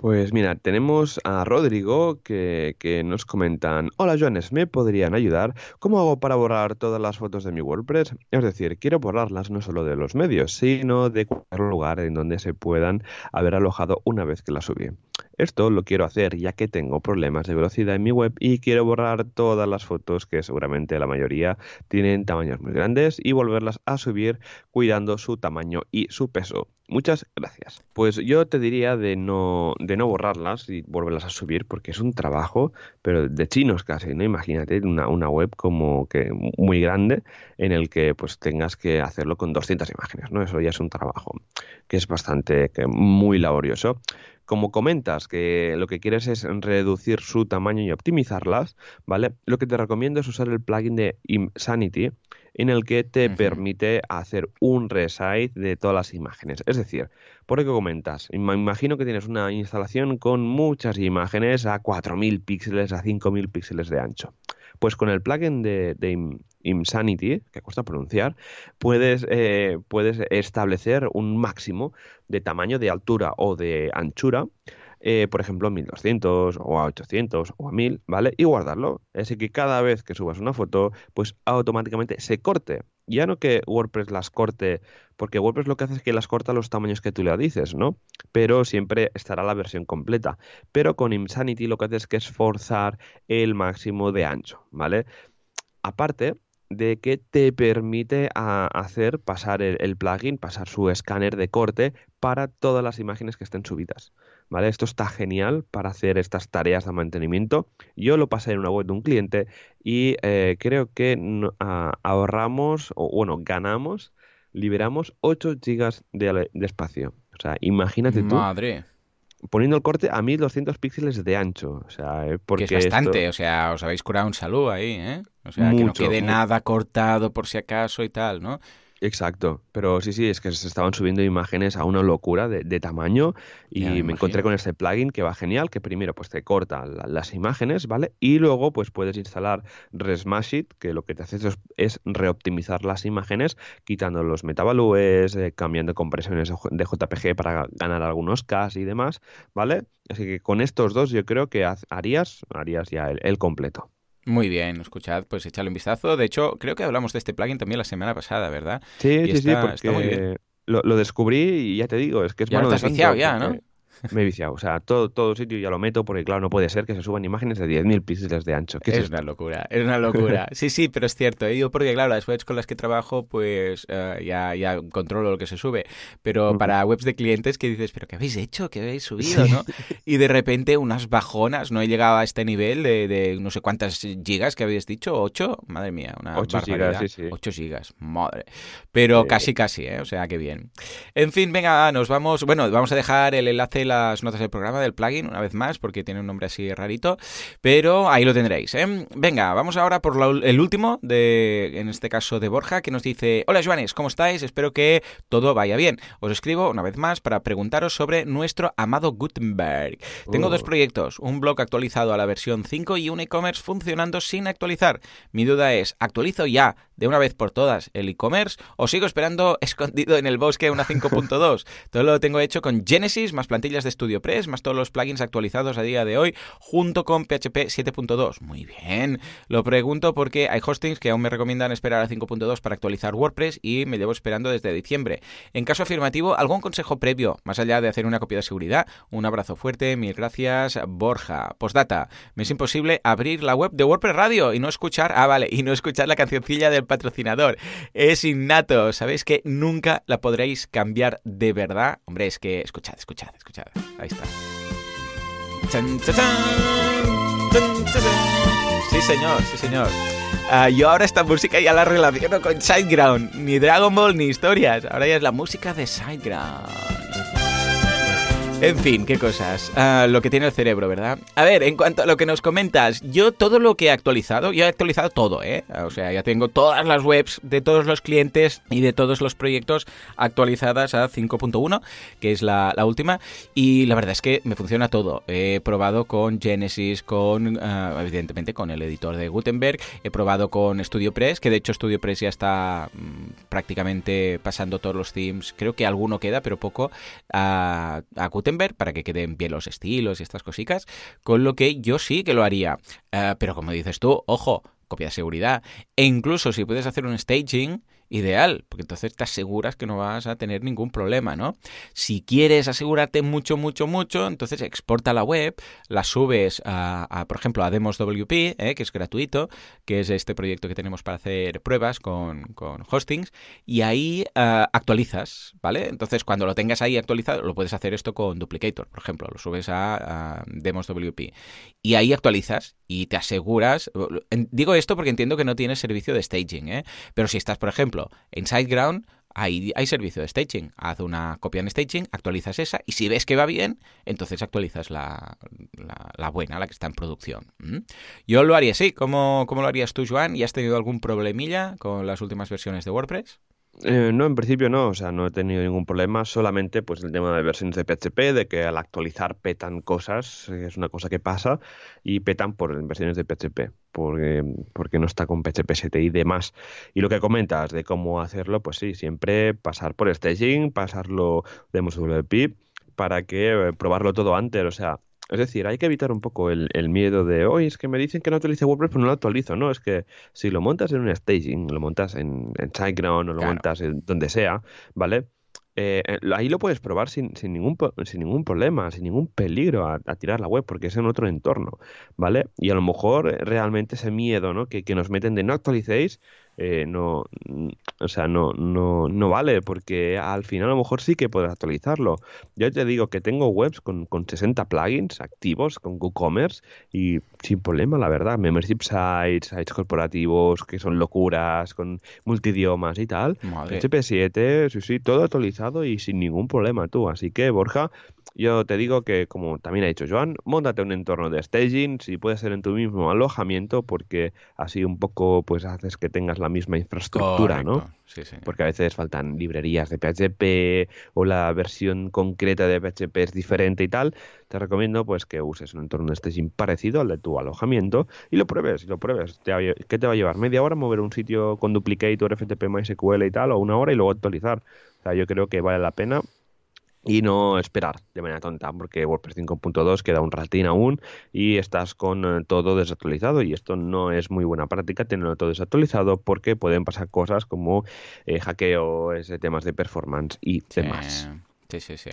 Pues mira, tenemos a Rodrigo que, que, nos comentan, hola Joanes, ¿me podrían ayudar? ¿Cómo hago para borrar todas las fotos de mi WordPress? Es decir, quiero borrarlas no solo de los medios, sino de cualquier lugar en donde se puedan haber alojado una vez que las subí. Esto lo quiero hacer ya que tengo problemas de velocidad en mi web y quiero borrar todas las fotos que seguramente la mayoría tienen tamaños muy grandes y volverlas a subir cuidando su tamaño y su peso. Muchas gracias. Pues yo te diría de no, de no borrarlas y volverlas a subir porque es un trabajo, pero de chinos casi, ¿no? Imagínate una, una web como que muy grande en el que pues tengas que hacerlo con 200 imágenes, ¿no? Eso ya es un trabajo que es bastante, que muy laborioso como comentas que lo que quieres es reducir su tamaño y optimizarlas, ¿vale? Lo que te recomiendo es usar el plugin de Insanity en el que te permite hacer un resize de todas las imágenes. Es decir, por lo que comentas, me imagino que tienes una instalación con muchas imágenes a 4.000 píxeles, a 5.000 píxeles de ancho. Pues con el plugin de, Insanity, que cuesta pronunciar, puedes, eh, puedes establecer un máximo de tamaño de altura o de anchura eh, por ejemplo, a 1200 o a 800 o a 1000, ¿vale? Y guardarlo. Así que cada vez que subas una foto, pues automáticamente se corte. Ya no que WordPress las corte, porque WordPress lo que hace es que las corta los tamaños que tú le dices, ¿no? Pero siempre estará la versión completa. Pero con Insanity lo que hace es que es forzar el máximo de ancho, ¿vale? Aparte, de que te permite hacer pasar el, plugin, pasar su escáner de corte para todas las imágenes que estén subidas. ¿Vale? Esto está genial para hacer estas tareas de mantenimiento. Yo lo pasé en una web de un cliente y eh, creo que ahorramos, o bueno, ganamos, liberamos 8 gigas de, de espacio. O sea, imagínate tú. Madre poniendo el corte a 1200 píxeles de ancho. O sea, eh, porque que es bastante, o sea, os habéis curado un salud ahí, ¿eh? O sea, que no quede nada cortado por si acaso y tal, ¿no? Exacto, pero sí, sí, es que se estaban subiendo imágenes a una locura de, tamaño y me, encontré con este plugin que va genial, que primero pues te corta las imágenes, ¿vale? Y luego pues puedes instalar Resmashit, que lo que te hace es, reoptimizar las imágenes, quitando los metavalúes, eh, cambiando compresiones de JPG para ganar algunos Ks y demás, ¿vale? Así que con estos dos yo creo que harías, harías ya el completo. Muy bien, escuchad, pues echadle un vistazo. De hecho, creo que hablamos de este plugin también la semana pasada, ¿verdad? Sí, sí, sí, porque Lo, lo, descubrí y ya te digo, es que es ya bueno. Te ya, ¿no? Me he viciado. O sea, todo, todo sitio ya lo meto porque, claro, no puede ser que se suban imágenes de 10.000 píxeles de ancho. es, una locura, es una locura. sí, sí, pero es cierto. ¿eh? Yo porque, claro, las webs con las que trabajo, pues eh, ya, ya controlo lo que se sube. Pero para webs de clientes que dices, ¿pero qué habéis hecho? ¿Qué habéis subido? ¿no? Y de repente unas bajonas. No he llegado a este nivel de, de no sé cuántas gigas que habéis dicho. ¿Ocho? Madre mía, una 8 gigas, sí, sí. 8 gigas, madre. Pero casi, casi, ¿eh? O sea, qué bien. En fin, venga, nos vamos... Bueno, vamos a dejar el enlace las notas del programa del plugin, una vez más, porque tiene un nombre así rarito, pero ahí lo tendréis. ¿eh? Venga, vamos ahora por el último, de, en este caso de Borja, que nos dice, hola Joanes, ¿cómo estáis? Espero que todo vaya bien. Os escribo una vez más para preguntaros sobre nuestro amado Gutenberg. Tengo dos oh. proyectos, un blog actualizado a la versión 5 y un e-commerce funcionando sin actualizar. Mi duda es, ¿actualizo ya de una vez por todas el e-commerce o sigo esperando escondido en el bosque una 5.2? Todo lo tengo hecho con Genesis, más plantillas de StudioPress, más todos los plugins actualizados a día de hoy, junto con PHP 7.2. Muy bien. Lo pregunto porque hay hostings que aún me recomiendan esperar a 5.2 para actualizar WordPress y me llevo esperando desde diciembre. En caso afirmativo, ¿algún consejo previo, más allá de hacer una copia de seguridad? Un abrazo fuerte, mil gracias, Borja. Postdata, me es imposible abrir la web de WordPress Radio y no escuchar, ah, vale, y no escuchar la cancioncilla del patrocinador. Es innato, sabéis que nunca la podréis cambiar de verdad. Hombre, es que escuchad, escuchad, escuchad. Ahí está. Sí, señor, sí, señor. Uh, yo ahora esta música ya la relaciono con Sideground. Ni Dragon Ball ni historias. Ahora ya es la música de Sideground. En fin, qué cosas. Ah, lo que tiene el cerebro, ¿verdad? A ver, en cuanto a lo que nos comentas, yo todo lo que he actualizado, yo he actualizado todo, ¿eh? O sea, ya tengo todas las webs de todos los clientes y de todos los proyectos actualizadas a 5.1, que es la, última, y la verdad es que me funciona todo. He probado con Genesis, con, ah, evidentemente, con el editor de Gutenberg, he probado con StudioPress, que de hecho StudioPress ya está mm, prácticamente pasando todos los themes, creo que alguno queda, pero poco, a, a para que queden bien los estilos y estas cositas, con lo que yo sí que lo haría. Eh, pero como dices tú, ojo, copia de seguridad. E incluso si puedes hacer un staging ideal, porque entonces te aseguras que no vas a tener ningún problema, ¿no? Si quieres asegurarte mucho, mucho, mucho, entonces exporta la web, la subes a, por ejemplo, a Demos WP, ¿eh? que es gratuito, que es este proyecto que tenemos para hacer pruebas con, con hostings, y ahí uh, actualizas, ¿vale? Entonces, cuando lo tengas ahí actualizado, lo puedes hacer esto con Duplicator, por ejemplo, lo subes a, a Demos WP, y ahí actualizas y te aseguras. Digo esto porque entiendo que no tienes servicio de staging, ¿eh? Pero si estás, por ejemplo, en SiteGround, hay, hay servicio de staging. Haz una copia en staging, actualizas esa y si ves que va bien, entonces actualizas la, la, buena, la que está en producción. Yo lo haría así. ¿Cómo, ¿Cómo lo harías tú, Joan? ¿Y has tenido algún problemilla con las últimas versiones de WordPress? Eh, no, en principio no, o sea, no he tenido ningún problema, solamente pues el tema de versiones de PHP, de que al actualizar petan cosas, es una cosa que pasa, y petan por versiones de PHP, porque, porque no está con PHP 7 y demás. Y lo que comentas de cómo hacerlo, pues sí, siempre pasar por staging, pasarlo de WP, para que eh, probarlo todo antes, o sea, es decir, hay que evitar un poco el, miedo de, hoy es que me dicen que no utilice WordPress, pero no lo actualizo. No, es que si lo montas en un staging, lo montas en, en SiteGround o lo montas en donde sea, ¿vale? Eh, eh, ahí lo puedes probar sin, sin, ningún, sin ningún problema, sin ningún peligro a, tirar la web, porque es en otro entorno, ¿vale? Y a lo mejor realmente ese miedo ¿no? que, que nos meten de no actualicéis eh, no, o sea, no, no, no vale, porque al final a lo mejor sí que puedes actualizarlo. Yo te digo que tengo webs con, con 60 plugins activos con WooCommerce y sin problema, la verdad. Membership sites, sites corporativos que son locuras, con multidiomas y tal. HP 7, sí, sí, todo actualizado y sin ningún problema tú. Así que, Borja, yo te digo que, como también ha dicho Joan, montate un entorno de staging, si puede ser en tu mismo alojamiento, porque así un poco pues haces que tengas la misma infraestructura, ¿no? Sí, sí. Porque a veces faltan librerías de PHP o la versión concreta de PHP es diferente y tal. Te recomiendo pues que uses un entorno de staging parecido al de tu alojamiento y lo pruebes, y lo pruebes. ¿Qué te va a llevar? ¿Media hora mover un sitio con Duplicator, FTP, MySQL y tal? ¿O una hora y luego actualizar? O sea, yo creo que vale la pena y no esperar de manera tonta, porque WordPress 5.2 queda un ratín aún y estás con eh, todo desactualizado y esto no es muy buena práctica tenerlo todo desactualizado porque pueden pasar cosas como eh, hackeo, ese temas de performance y demás. Sí, sí, sí.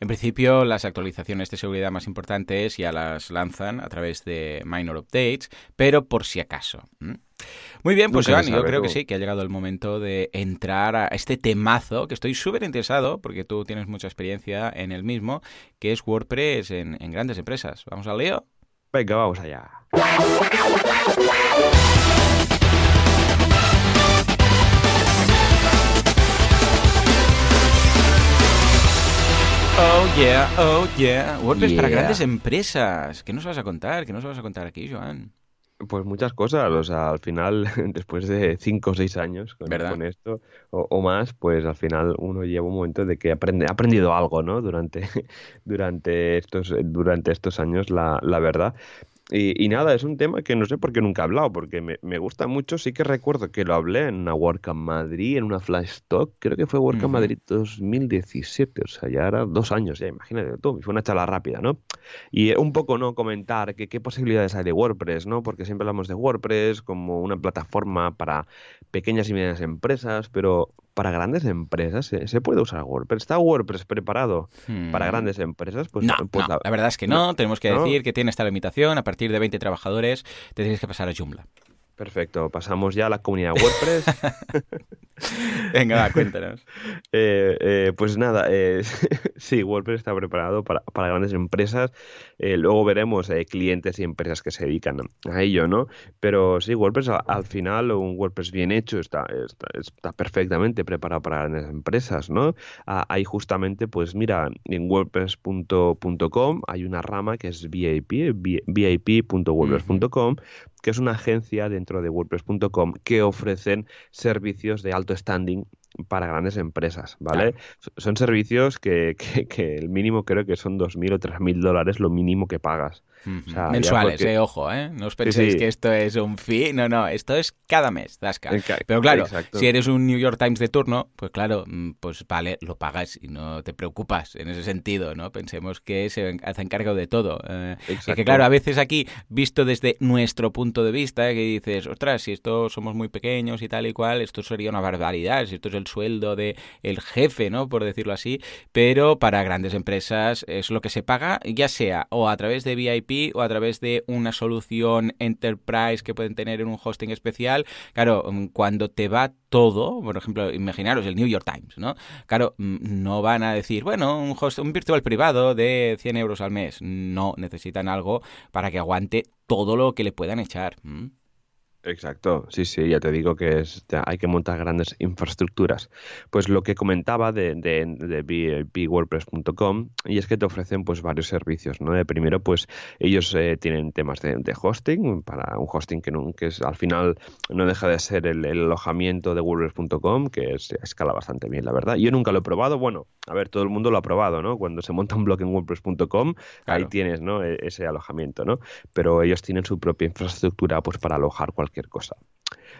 En principio, las actualizaciones de seguridad más importantes ya las lanzan a través de minor updates, pero por si acaso. Muy bien, pues yo creo que sí, que ha llegado el momento de entrar a este temazo, que estoy súper interesado, porque tú tienes mucha experiencia en el mismo, que es WordPress en, en grandes empresas. ¿Vamos al lío? Venga, vamos allá. Oh yeah, oh yeah. WordPress para grandes empresas. ¿Qué nos vas a contar? ¿Qué nos vas a contar aquí, Joan? Pues muchas cosas, o sea, al final, después de cinco o seis años con, esto o, más, pues al final uno lleva un momento de que aprende, ha aprendido algo, ¿no? Durante, durante, estos, durante estos años, la, la verdad. Y, nada, es un tema que no sé por qué nunca he hablado, porque me, gusta mucho. Sí que recuerdo que lo hablé en una WordCamp Madrid, en una Flash Talk. Creo que fue WordCamp Madrid 2017, o sea, ya era dos años, ya imagínate tú. Fue una charla rápida, ¿no? Y un poco, ¿no? Comentar qué posibilidades hay de WordPress, ¿no? Porque siempre hablamos de WordPress como una plataforma para pequeñas y medianas empresas, pero para grandes empresas se, puede usar WordPress. ¿Está WordPress preparado para hmm. grandes empresas? Pues, no, pues la, verdad es que no. Tenemos que decir que tiene esta limitación. A partir de 20 trabajadores te tienes que pasar a Joomla. Perfecto, pasamos ya a la comunidad WordPress. Venga, cuéntanos. Eh, eh, pues nada, eh, sí, WordPress está preparado para, grandes empresas. luego veremos clientes y empresas que se dedican a ello, ¿no? Pero sí, WordPress al, final, un WordPress bien hecho está, está, perfectamente preparado para grandes empresas, ¿no? Ah, ahí justamente, pues mira, en WordPress.com hay una rama que es VIP, vip.wordpress.com, que es una agencia dentro de WordPress.com que ofrecen servicios de alto standing para grandes empresas, ¿vale? Son servicios que, que, el mínimo creo que son 2.000 o 3.000 dólares lo mínimo que pagas. Mensuales, eh, ojo, ¿eh? No os penséis que esto es un fee, no, no, esto es cada mes, Dasca. Pero claro, si eres un New York Times de turno, pues claro, mm, pues vale, lo pagas y no te preocupas en ese sentido, ¿no? Pensemos que se hace cargo de todo. Eh, y que claro, a veces aquí, visto desde nuestro punto de vista, que dices, ostras, si esto somos muy pequeños y tal y cual, esto sería una barbaridad, si esto es el sueldo de el jefe, ¿no? Por decirlo así, pero para grandes empresas es lo que se paga, ya sea o a través de VIP o a través de una solución enterprise que pueden tener en un hosting especial. Claro, mm, cuando te va todo, por ejemplo, imaginaros el New York Times, ¿no? Claro, mm, no van a decir, bueno, un, host, un virtual privado de 100 euros al mes. No, necesitan algo para que aguante todo lo que le puedan echar. Exacto, sí, sí, ya te digo que es, hay que montar grandes infraestructuras. Pues lo que comentaba de, de, de WordPress.com y es que te ofrecen pues varios servicios, ¿no? De primero, pues ellos eh, tienen temas de, hosting, para un hosting que, no, que es, al final no deja de ser el, alojamiento de WordPress.com, que es, escala bastante bien, la verdad. Yo nunca lo he probado, bueno, a ver, todo el mundo lo ha probado, ¿no? Cuando se monta un blog en WordPress.com, ahí tienes, ¿no? E, ese alojamiento, ¿no? Pero ellos tienen su propia infraestructura pues para alojar cualquier cualquier cosa.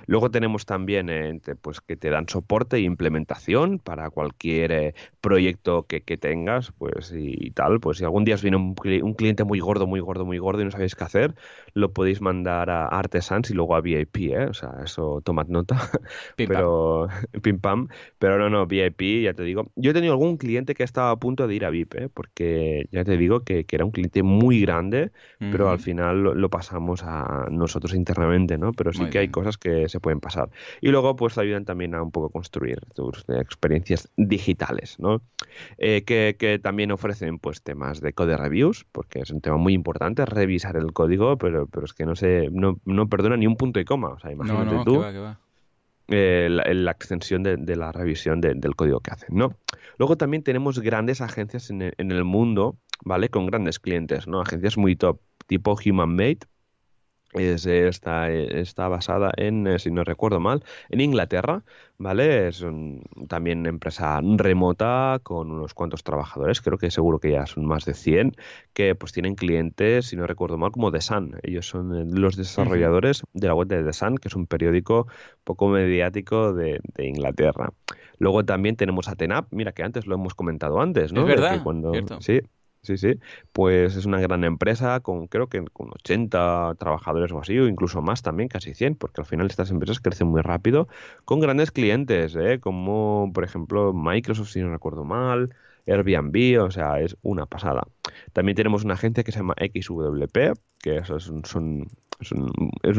Luego tenemos también eh, pues que te dan soporte e implementación para cualquier eh, proyecto que, tengas, pues y, tal. Pues si algún día os viene un, cliente muy gordo, muy gordo, muy gordo y no sabéis qué hacer, lo podéis mandar a Artesans y luego a VIP, ¿eh? O sea, eso tomad nota. pero pim pam. Pero no, no, VIP, ya te digo. Yo he tenido algún cliente que estaba a punto de ir a VIP, ¿eh? porque ya te digo que, era un cliente muy grande, pero al final lo, pasamos a nosotros internamente, ¿no? Pero sí que hay cosas que se pueden pasar. Y luego, pues ayudan también a un poco construir tus experiencias digitales, ¿no? Eh, que, también ofrecen, pues, temas de code reviews, porque es un tema muy importante, revisar el código, pero, pero es que no se, no, no perdona ni un punto y coma. O sea, imagínate tú. Eh, la, extensión de, la revisión del código que hacen, ¿no? Luego también tenemos grandes agencias en el, en el mundo, ¿vale? Con grandes clientes, ¿no? Agencias muy top, tipo Human Made, es, está, está basada en, eh, si no recuerdo mal, en Inglaterra, ¿vale? Es también empresa remota con unos cuantos trabajadores, creo que seguro que ya son más de 100, que pues tienen clientes, si no recuerdo mal, como The Sun. Ellos son eh, los desarrolladores de la web de The Sun, que es un periódico poco mediático de, Inglaterra. Luego también tenemos a Tenap, mira que antes lo hemos comentado antes, ¿no? Es verdad, Sí, Sí, sí. Pues es una gran empresa con creo que con 80 trabajadores o así, o incluso más también, casi 100, porque al final estas empresas crecen muy rápido, con grandes clientes, ¿eh? como por ejemplo Microsoft, si no recuerdo mal, Airbnb, o sea, es una pasada. También tenemos una agencia que se llama XWP, que es, es, un,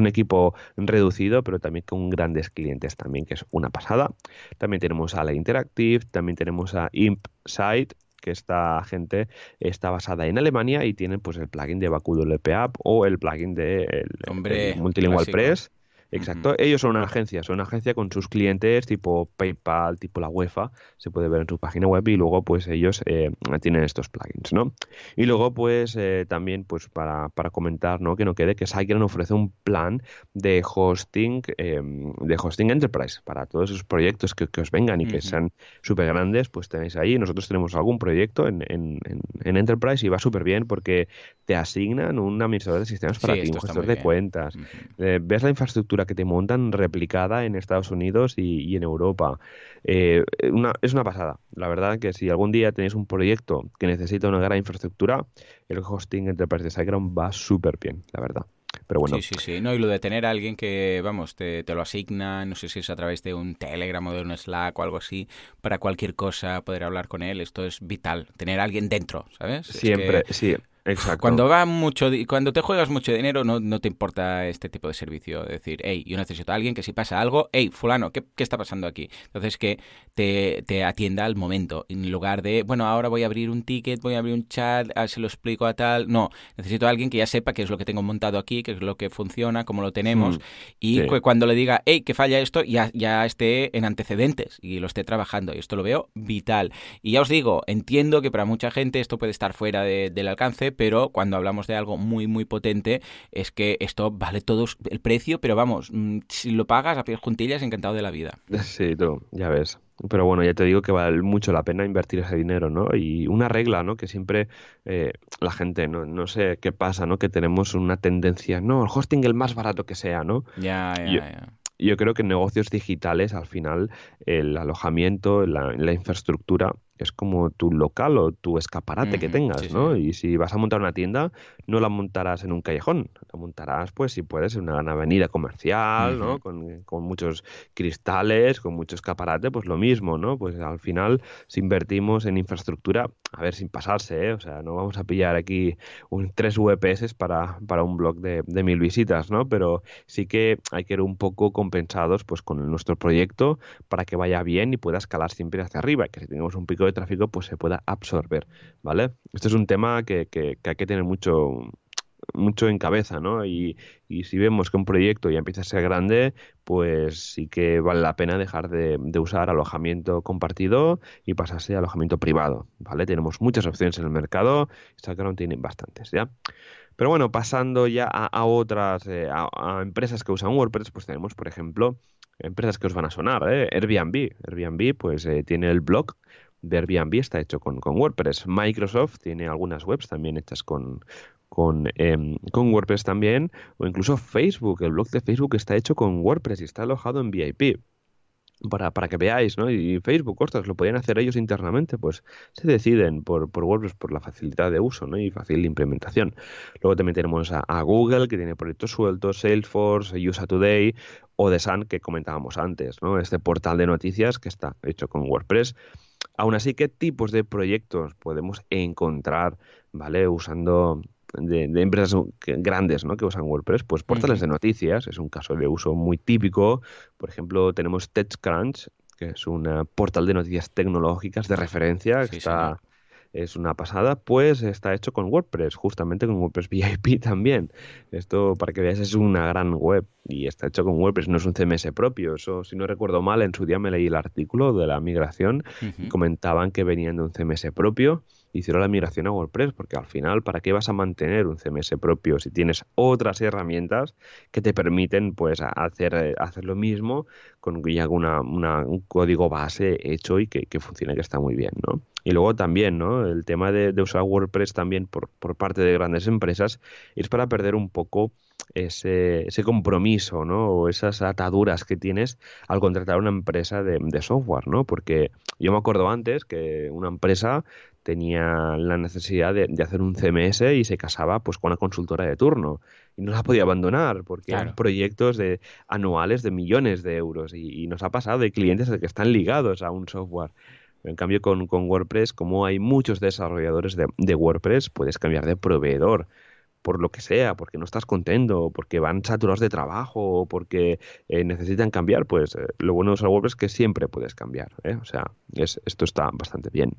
equipo reducido, pero también con grandes clientes también, que es una pasada. También tenemos a la Interactive, también tenemos a ImpSite, que esta gente está basada en Alemania y tienen pues el plugin de WP App o el plugin de el, Multilingual Press Exacto, ellos son una agencia, son una agencia con sus clientes tipo PayPal, tipo la UEFA, se puede ver en su página web y luego pues ellos eh, tienen estos plugins, ¿no? Y luego pues eh, también pues para, para, comentar, ¿no? Que no quede que SiteGround ofrece un plan de hosting, em, de hosting enterprise para todos esos proyectos que, os vengan y que sean súper grandes, pues tenéis ahí. Nosotros tenemos algún proyecto en, en, en, enterprise y va súper bien porque te asignan un administrador de sistemas para ti, un gestor de cuentas, eh, ves la infraestructura que te montan replicada en Estados Unidos y, en Europa. Eh, una, es una pasada. La verdad que si algún día tenéis un proyecto que necesita una gran infraestructura, el hosting Enterprise de SiteGround va súper bien, la verdad. Pero bueno. Sí, sí, sí. No, y lo de tener a alguien que, vamos, te, lo asigna, no sé si es a través de un Telegram o de un Slack o algo así, para cualquier cosa, poder hablar con él, esto es vital. Tener a alguien dentro, ¿sabes? Siempre, sí. Exacto. Cuando va mucho, cuando te juegas mucho dinero, no, no, te importa este tipo de servicio. Es decir, hey, yo necesito a alguien que si pasa algo, hey, fulano, ¿qué, qué está pasando aquí? Entonces que te, te, atienda al momento, en lugar de, bueno, ahora voy a abrir un ticket, voy a abrir un chat, se lo explico a tal. No, necesito a alguien que ya sepa qué es lo que tengo montado aquí, qué es lo que funciona, cómo lo tenemos, mm, y cuando le diga, hey, que falla esto, ya, ya esté en antecedentes y lo esté trabajando. Y esto lo veo vital. Y ya os digo, entiendo que para mucha gente esto puede estar fuera del alcance, pero cuando hablamos de algo muy, muy potente, es que esto vale todo el precio, pero vamos, mm, si lo pagas a pies juntillas, encantado de la vida. Sí, tú, ya ves. Pero bueno, ya te digo que vale mucho la pena invertir ese dinero, ¿no? Y una regla, ¿no? Que siempre eh, la gente, ¿no? no sé qué pasa, ¿no? Que tenemos una tendencia, no, el hosting el más barato que sea, ¿no? Ya, ya, ya yo creo que en negocios digitales, al final, el alojamiento, la, la infraestructura es como tu local o tu escaparate que tengas, ¿no? Y si vas a montar una tienda, no la montarás en un callejón, la montarás, pues, si puedes, en una gran avenida comercial, ¿no? Con, con, muchos cristales, con mucho escaparate, pues lo mismo, ¿no? Pues al final, si invertimos en infraestructura, a ver, sin pasarse, ¿eh? O sea, no vamos a pillar aquí un, tres VPS para, para un blog de, de mil visitas, ¿no? Pero sí que hay que ir un poco compensados, pues, con nuestro proyecto para que vaya bien y pueda escalar siempre hacia arriba, que si tenemos un pico de tráfico pues se pueda absorber, ¿vale? Este es un tema que, que, hay que tener mucho mucho en cabeza, ¿no? Y, si vemos que un proyecto ya empieza a ser grande, pues sí que vale la pena dejar de, usar alojamiento compartido y pasarse a alojamiento privado, ¿vale? Tenemos muchas opciones en el mercado, Instagram tiene bastantes, ¿ya? Pero bueno, pasando ya a, otras, eh, a, empresas que usan WordPress, pues tenemos, por ejemplo, empresas que os van a sonar, ¿eh? Airbnb. Airbnb, pues eh, tiene el blog de Airbnb está hecho con, WordPress. Microsoft tiene algunas webs también hechas con, con, em, con, WordPress también, o incluso Facebook, el blog de Facebook está hecho con WordPress y está alojado en VIP. Para, para que veáis, ¿no? Y Facebook, ostras, lo podían hacer ellos internamente, pues se deciden por, por WordPress por la facilidad de uso. Y fácil implementación. Luego también tenemos a, a Google, que tiene proyectos sueltos, Salesforce, USA Today, o The Sun, que comentábamos antes, ¿no? Este portal de noticias que está hecho con WordPress Aún así, ¿qué tipos de proyectos podemos encontrar, ¿vale? Usando de, empresas grandes ¿no? que usan WordPress, pues portales de noticias, es un caso de uso muy típico. Por ejemplo, tenemos TechCrunch, que es un portal de noticias tecnológicas de referencia, que está es una pasada, pues está hecho con WordPress, justamente con WordPress VIP también. Esto, para que veáis, es una gran web y está hecho con WordPress, no es un CMS propio. Eso, si no recuerdo mal, en su día me leí el artículo de la migración y comentaban que venían de un CMS propio hicieron la migración a WordPress, porque al final, ¿para qué vas a mantener un CMS propio si tienes otras herramientas que te permiten pues hacer, eh, hacer lo mismo con ya una, un código base hecho y que, que funciona que está muy bien, ¿no? Y luego también, ¿no? El tema de, usar WordPress también por, por, parte de grandes empresas es para perder un poco ese, ese compromiso, ¿no? O esas ataduras que tienes al contratar una empresa de, de software, ¿no? Porque yo me acuerdo antes que una empresa tenía la necesidad de, hacer un CMS y se casaba pues con una consultora de turno y no la podía abandonar porque eran proyectos de anuales de millones de euros y, nos ha pasado de clientes que están ligados a un software. En cambio, con, WordPress, como hay muchos desarrolladores de, WordPress, puedes cambiar de proveedor por lo que sea, porque no estás contento, porque van saturados de trabajo, o porque eh, necesitan cambiar, pues eh, lo bueno de usar WordPress es que siempre puedes cambiar. ¿eh? O sea, es, esto está bastante bien.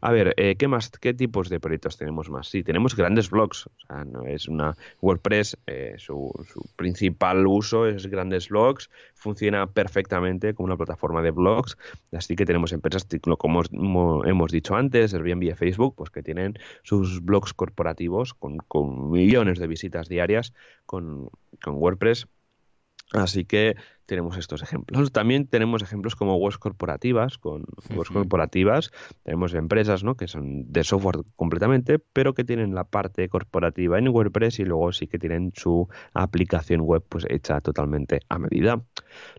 A ver, eh, ¿qué más? ¿Qué tipos de proyectos tenemos más? Sí, tenemos grandes blogs. O sea, no es una WordPress, eh, su, principal uso es grandes blogs, funciona perfectamente como una plataforma de blogs. Así que tenemos empresas como hemos dicho antes, Airbnb y Facebook, pues que tienen sus blogs corporativos con, millones de visitas diarias con WordPress. Así que tenemos estos ejemplos. También tenemos ejemplos como webs corporativas, con webs corporativas, tenemos empresas ¿no? que son de software completamente, pero que tienen la parte corporativa en WordPress y luego sí que tienen su aplicación web pues hecha totalmente a medida.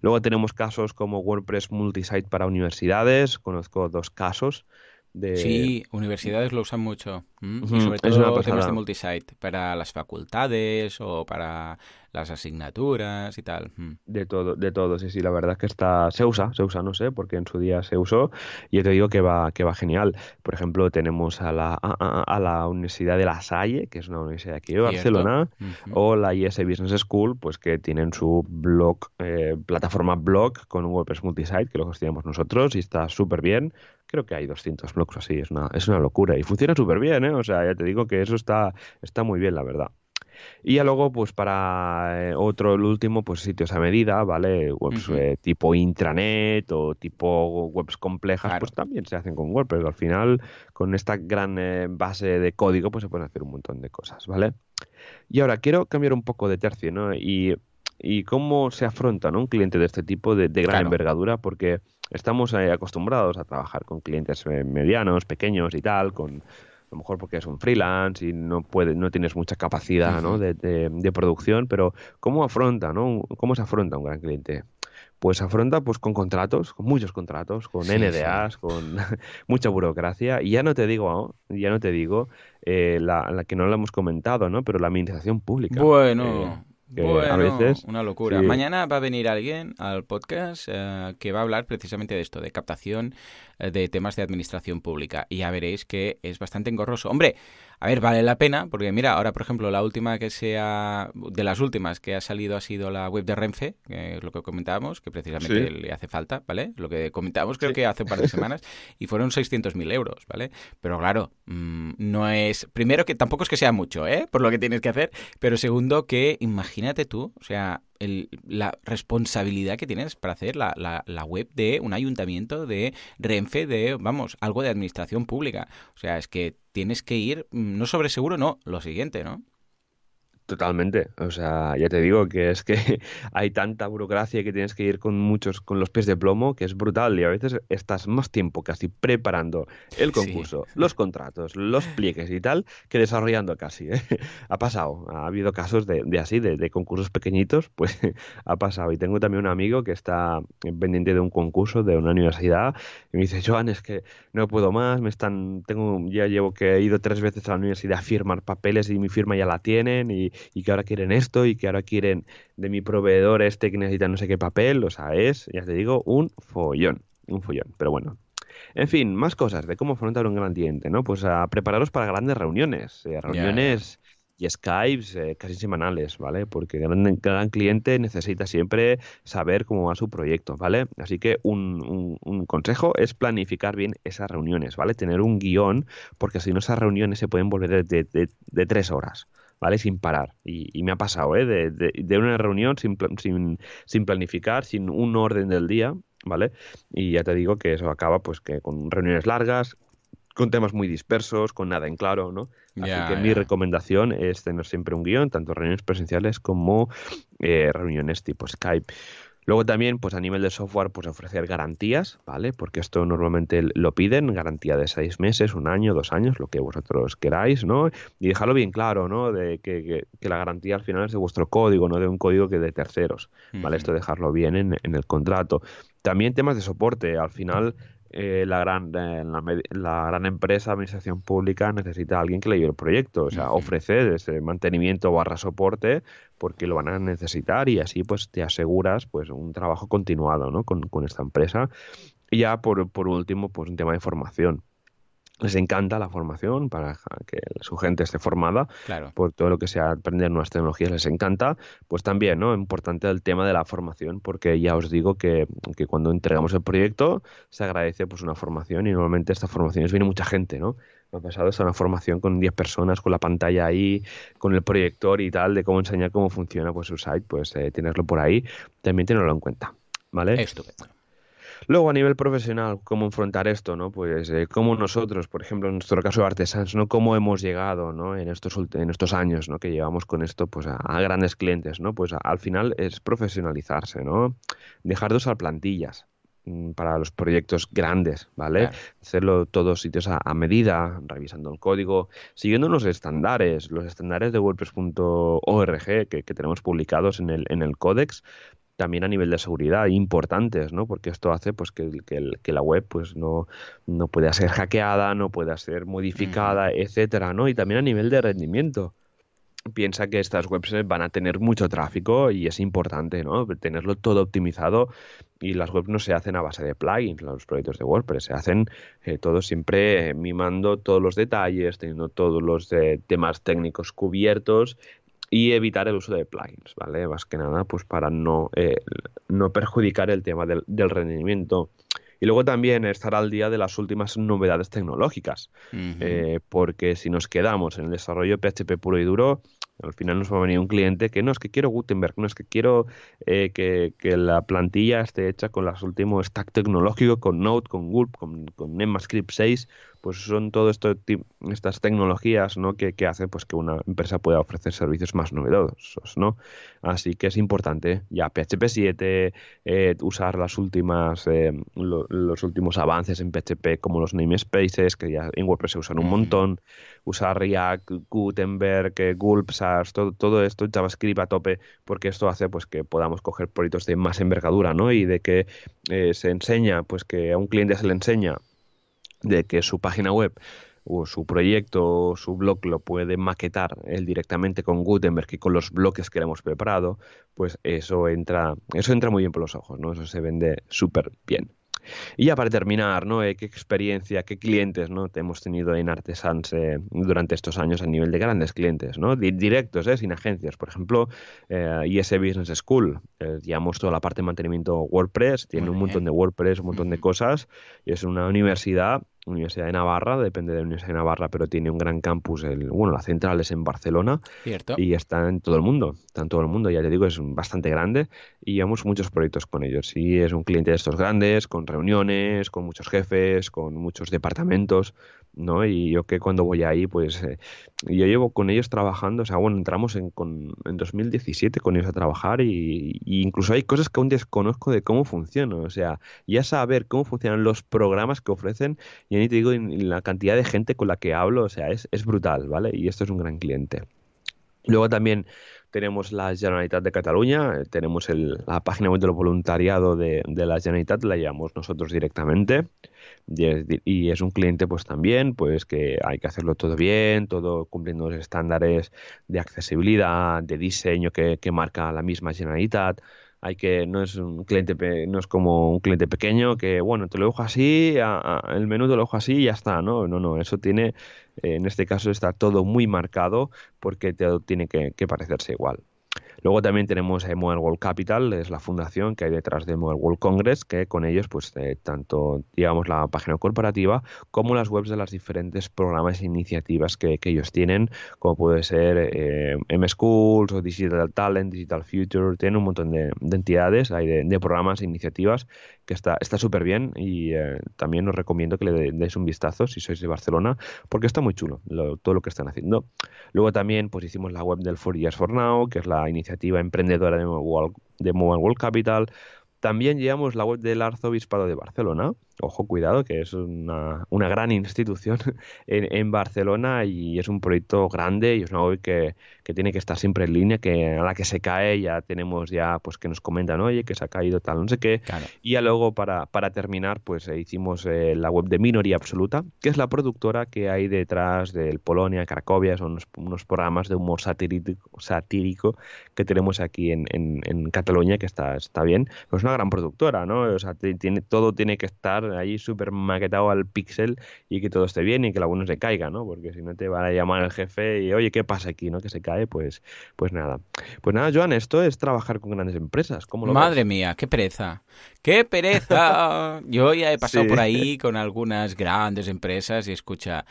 Luego tenemos casos como WordPress multisite para universidades, conozco dos casos. De... Sí, universidades lo usan mucho. Y sobre todo temas de multisite para las facultades o para las asignaturas y tal. Mm. De todo, de todo, sí, sí, la verdad es que está, se usa, se usa, no sé, porque en su día se usó y yo te digo que va, que va genial. Por ejemplo, tenemos a la, a, la Universidad de La Salle, que es una universidad aquí de Barcelona, o la IS Business School, pues que tienen su blog, eh, plataforma blog con un WordPress multisite, que lo gestionamos nosotros y está súper bien. Creo que hay 200 blogs así, es una, es una locura y funciona súper bien, ¿eh? O sea, ya te digo que eso está, está muy bien, la verdad. Y ya luego, pues para eh, otro, el último, pues sitios a medida, ¿vale? Webs eh, tipo intranet o tipo webs complejas, pues también se hacen con WordPress. Al final, con esta gran eh, base de código, pues se pueden hacer un montón de cosas, ¿vale? Y ahora quiero cambiar un poco de tercio, ¿no? Y, cómo se afronta ¿no? un cliente de este tipo de, gran envergadura, porque estamos acostumbrados a trabajar con clientes medianos, pequeños y tal, con a lo mejor porque es un freelance y no puede, no tienes mucha capacidad ¿no? de, de, producción, pero ¿cómo afronta, ¿no? ¿Cómo se afronta un gran cliente? Pues afronta pues con contratos, con muchos contratos, con NDAs, con mucha burocracia. Y ya no te digo, ya no te digo eh, la, la, que no la hemos comentado, ¿no? Pero la administración pública. Bueno. Eh, bueno, a veces, una locura. Mañana va a venir alguien al podcast eh, que va a hablar precisamente de esto, de captación de temas de administración pública. Y ya veréis que es bastante engorroso. Hombre, a ver, vale la pena, porque mira, ahora por ejemplo, la última que sea, de las últimas que ha salido ha sido la web de Renfe, que es lo que comentábamos, que precisamente le hace falta, ¿vale? Lo que comentábamos creo que hace un par de semanas, y fueron 600.000 euros, ¿vale? Pero claro, mm, no es, primero que tampoco es que sea mucho, ¿eh? Por lo que tienes que hacer, pero segundo que imagínate tú, o sea, la responsabilidad que tienes para hacer la, la, la, web de un ayuntamiento, de Renfe, de, vamos, algo de administración pública. O sea, es que tienes que ir, mm, no sobre seguro, no, lo siguiente, ¿no? Totalmente. O sea, ya te digo que es que hay tanta burocracia que tienes que ir con muchos, con los pies de plomo, que es brutal. Y a veces estás más tiempo casi preparando el concurso, los contratos, los pliegues y tal, que desarrollando casi. ¿eh? Ha pasado. Ha habido casos de, así, de, concursos pequeñitos, pues ha pasado. Y tengo también un amigo que está pendiente de un concurso de una universidad y me dice, Joan, es que no puedo más, me están, tengo, ya llevo que he ido tres veces a la universidad a firmar papeles y mi firma ya la tienen y y que ahora quieren esto y que ahora quieren de mi proveedor este que necesita no sé qué papel, o sea, es, ya te digo, un follón, un follón, pero bueno. En fin, más cosas de cómo afrontar un gran cliente, ¿no? Pues a prepararos para grandes reuniones, eh, reuniones y Skypes eh, casi semanales, ¿vale? Porque gran, gran cliente necesita siempre saber cómo va su proyecto, ¿vale? Así que un, un, consejo es planificar bien esas reuniones, ¿vale? Tener un guion, porque si no esas reuniones se pueden volver de, de, de tres horas. ¿Vale? Sin parar. Y, me ha pasado, ¿eh? De, de, una reunión sin, sin, sin, planificar, sin un orden del día, ¿vale? Y ya te digo que eso acaba pues que con reuniones largas, con temas muy dispersos, con nada en claro, ¿no? Así que mi recomendación es tener siempre un guion, tanto reuniones presenciales como eh, reuniones tipo Skype. Luego también, pues a nivel de software, pues ofrecer garantías, ¿vale? Porque esto normalmente lo piden, garantía de seis meses, un año, dos años, lo que vosotros queráis, ¿no? Y dejarlo bien claro, ¿no? De que, la garantía al final es de vuestro código, no de un código que de terceros, ¿vale? Esto dejarlo bien en, en el contrato. También temas de soporte, al final eh, la, gran, eh, la, gran empresa, administración pública, necesita a alguien que le lleve el proyecto, o sea, ofrecer ese mantenimiento barra soporte porque lo van a necesitar y así pues te aseguras pues un trabajo continuado ¿no? con, con esta empresa. Y ya por, por último, pues un tema de formación les encanta la formación para que su gente esté formada por todo lo que sea aprender nuevas tecnologías les encanta. Pues también no importante el tema de la formación porque ya os digo que, que, cuando entregamos el proyecto se agradece pues una formación y normalmente esta formación viene mucha gente no me ha pasado es una formación con 10 personas con la pantalla ahí con el proyector y tal de cómo enseñar cómo funciona pues su site pues eh, tenerlo por ahí también tenerlo en cuenta vale estupendo Luego, a nivel profesional, ¿cómo enfrentar esto? ¿no? Pues eh, cómo nosotros, por ejemplo, en nuestro caso de artesanos, ¿no? cómo hemos llegado ¿no? en, estos, en estos años ¿no? que llevamos con esto pues, a, grandes clientes. ¿no? Pues al final es profesionalizarse, ¿no? dejar de usar plantillas mm, para los proyectos grandes, ¿vale? Hacerlo todos sitios a, medida, revisando el código, siguiendo los estándares, los estándares de WordPress.org que, que, tenemos publicados en el, en el códex, también a nivel de seguridad importantes, ¿no? Porque esto hace pues que, que, la web pues no, no pueda ser hackeada, no pueda ser modificada, etcétera, ¿no? Y también a nivel de rendimiento. Piensa que estas webs van a tener mucho tráfico y es importante, ¿no? Tenerlo todo optimizado y las webs no se hacen a base de plugins, los proyectos de WordPress, se hacen eh, todo siempre mimando todos los detalles, teniendo todos los eh, temas técnicos cubiertos y evitar el uso de plugins, ¿vale? Más que nada, pues para no, eh, no perjudicar el tema del, rendimiento. Y luego también estar al día de las últimas novedades tecnológicas, eh, porque si nos quedamos en el desarrollo PHP puro y duro, Al final nos va a venir un cliente que no es que quiero Gutenberg, no es que quiero eh, que, que, la plantilla esté hecha con los últimos stack tecnológico, con Node, con Gulp, con, con ECMAScript 6, pues son todo esto estas tecnologías ¿no? que, que hacen pues que una empresa pueda ofrecer servicios más novedosos ¿no? así que es importante ya PHP 7 eh, usar las últimas eh, los últimos avances en PHP como los namespaces que ya en WordPress se usan un montón usar React Gutenberg eh, Gulp SAS todo, todo esto JavaScript a tope porque esto hace pues que podamos coger proyectos de más envergadura ¿no? y de que se enseña pues que a un cliente se le enseña de que su página web o su proyecto o su blog lo puede maquetar él directamente con Gutenberg y con los bloques que le hemos preparado, pues eso entra, eso entra muy bien por los ojos, ¿no? Eso se vende súper bien. Y ya para terminar, ¿no? Eh, ¿Qué experiencia, qué clientes ¿no? hemos tenido en Artesans eh, durante estos años a nivel de grandes clientes, ¿no? directos, ¿eh? sin agencias? Por ejemplo, eh, IS Business School, digamos toda la parte de mantenimiento WordPress, tiene un montón de WordPress, un montón de cosas, y es una universidad Universidad de Navarra, depende de la Universidad de Navarra, pero tiene un gran campus, el, bueno, la central es en Barcelona Cierto. y está en todo el mundo, está en todo el mundo, ya te digo, es bastante grande y llevamos muchos proyectos con ellos. Y es un cliente de estos grandes, con reuniones, con muchos jefes, con muchos departamentos, ¿no? Y yo que cuando voy ahí, pues eh, yo llevo con ellos trabajando, o sea, bueno, entramos en, con, en 2017 con ellos a trabajar y, y, incluso hay cosas que aún desconozco de cómo funcionan, o sea, ya saber cómo funcionan los programas que ofrecen, y ni te digo la cantidad de gente con la que hablo, o sea, es, es brutal, ¿vale? Y esto es un gran cliente. Luego también tenemos la Generalitat de Cataluña, tenemos el, la página web del voluntariado de, de la Generalitat, la llevamos nosotros directamente y es, un cliente pues también pues que hay que hacerlo todo bien, todo cumpliendo los estándares de accesibilidad, de diseño que, que marca la misma Generalitat hay que no es un cliente no es como un cliente pequeño que bueno te lo dejo así el menú te lo dejo así y ya está no no no eso tiene en este caso está todo muy marcado porque todo tiene que parecerse igual Luego también tenemos eh, Mobile World Capital, es la fundación que hay detrás de Mobile World Congress, que con ellos, pues eh, tanto digamos la página corporativa como las webs de las diferentes programas e iniciativas que, ellos tienen, como puede ser eh, M Schools o Digital Talent, Digital Future, tienen un montón de, entidades, hay de, programas e iniciativas que está súper bien y también os recomiendo que le deis un vistazo si sois de Barcelona, porque está muy chulo todo lo que están haciendo. Luego también pues hicimos la web del For Years for Now, que es la iniciativa iniciativa emprendedora de Mobile, de Mobile World Capital. También llevamos la web del Arzobispado de Barcelona, ojo, cuidado, que es una, una gran institución en, en, Barcelona y es un proyecto grande y es una web que, que, tiene que estar siempre en línea, que a la que se cae ya tenemos ya, pues que nos comentan, oye, que se ha caído tal, no sé qué. Claro. Y ya luego, para, para terminar, pues eh, hicimos eh, la web de Minoría Absoluta, que es la productora que hay detrás del Polonia, Cracovia, son unos, unos programas de humor satírico, satírico que tenemos aquí en, en, en, Cataluña, que está, está bien. Pues es una gran productora, ¿no? O sea, tiene, todo tiene que estar ahí súper maquetado al pixel y que todo esté bien y que la no se caiga, ¿no? Porque si no te va a llamar el jefe y, oye, ¿qué pasa aquí, no? Que se cae, pues, pues nada. Pues nada, Joan, esto es trabajar con grandes empresas. ¿Cómo lo Madre ves? mía, qué pereza. ¡Qué pereza! Yo ya he pasado Sí. por ahí con algunas grandes empresas y escucha,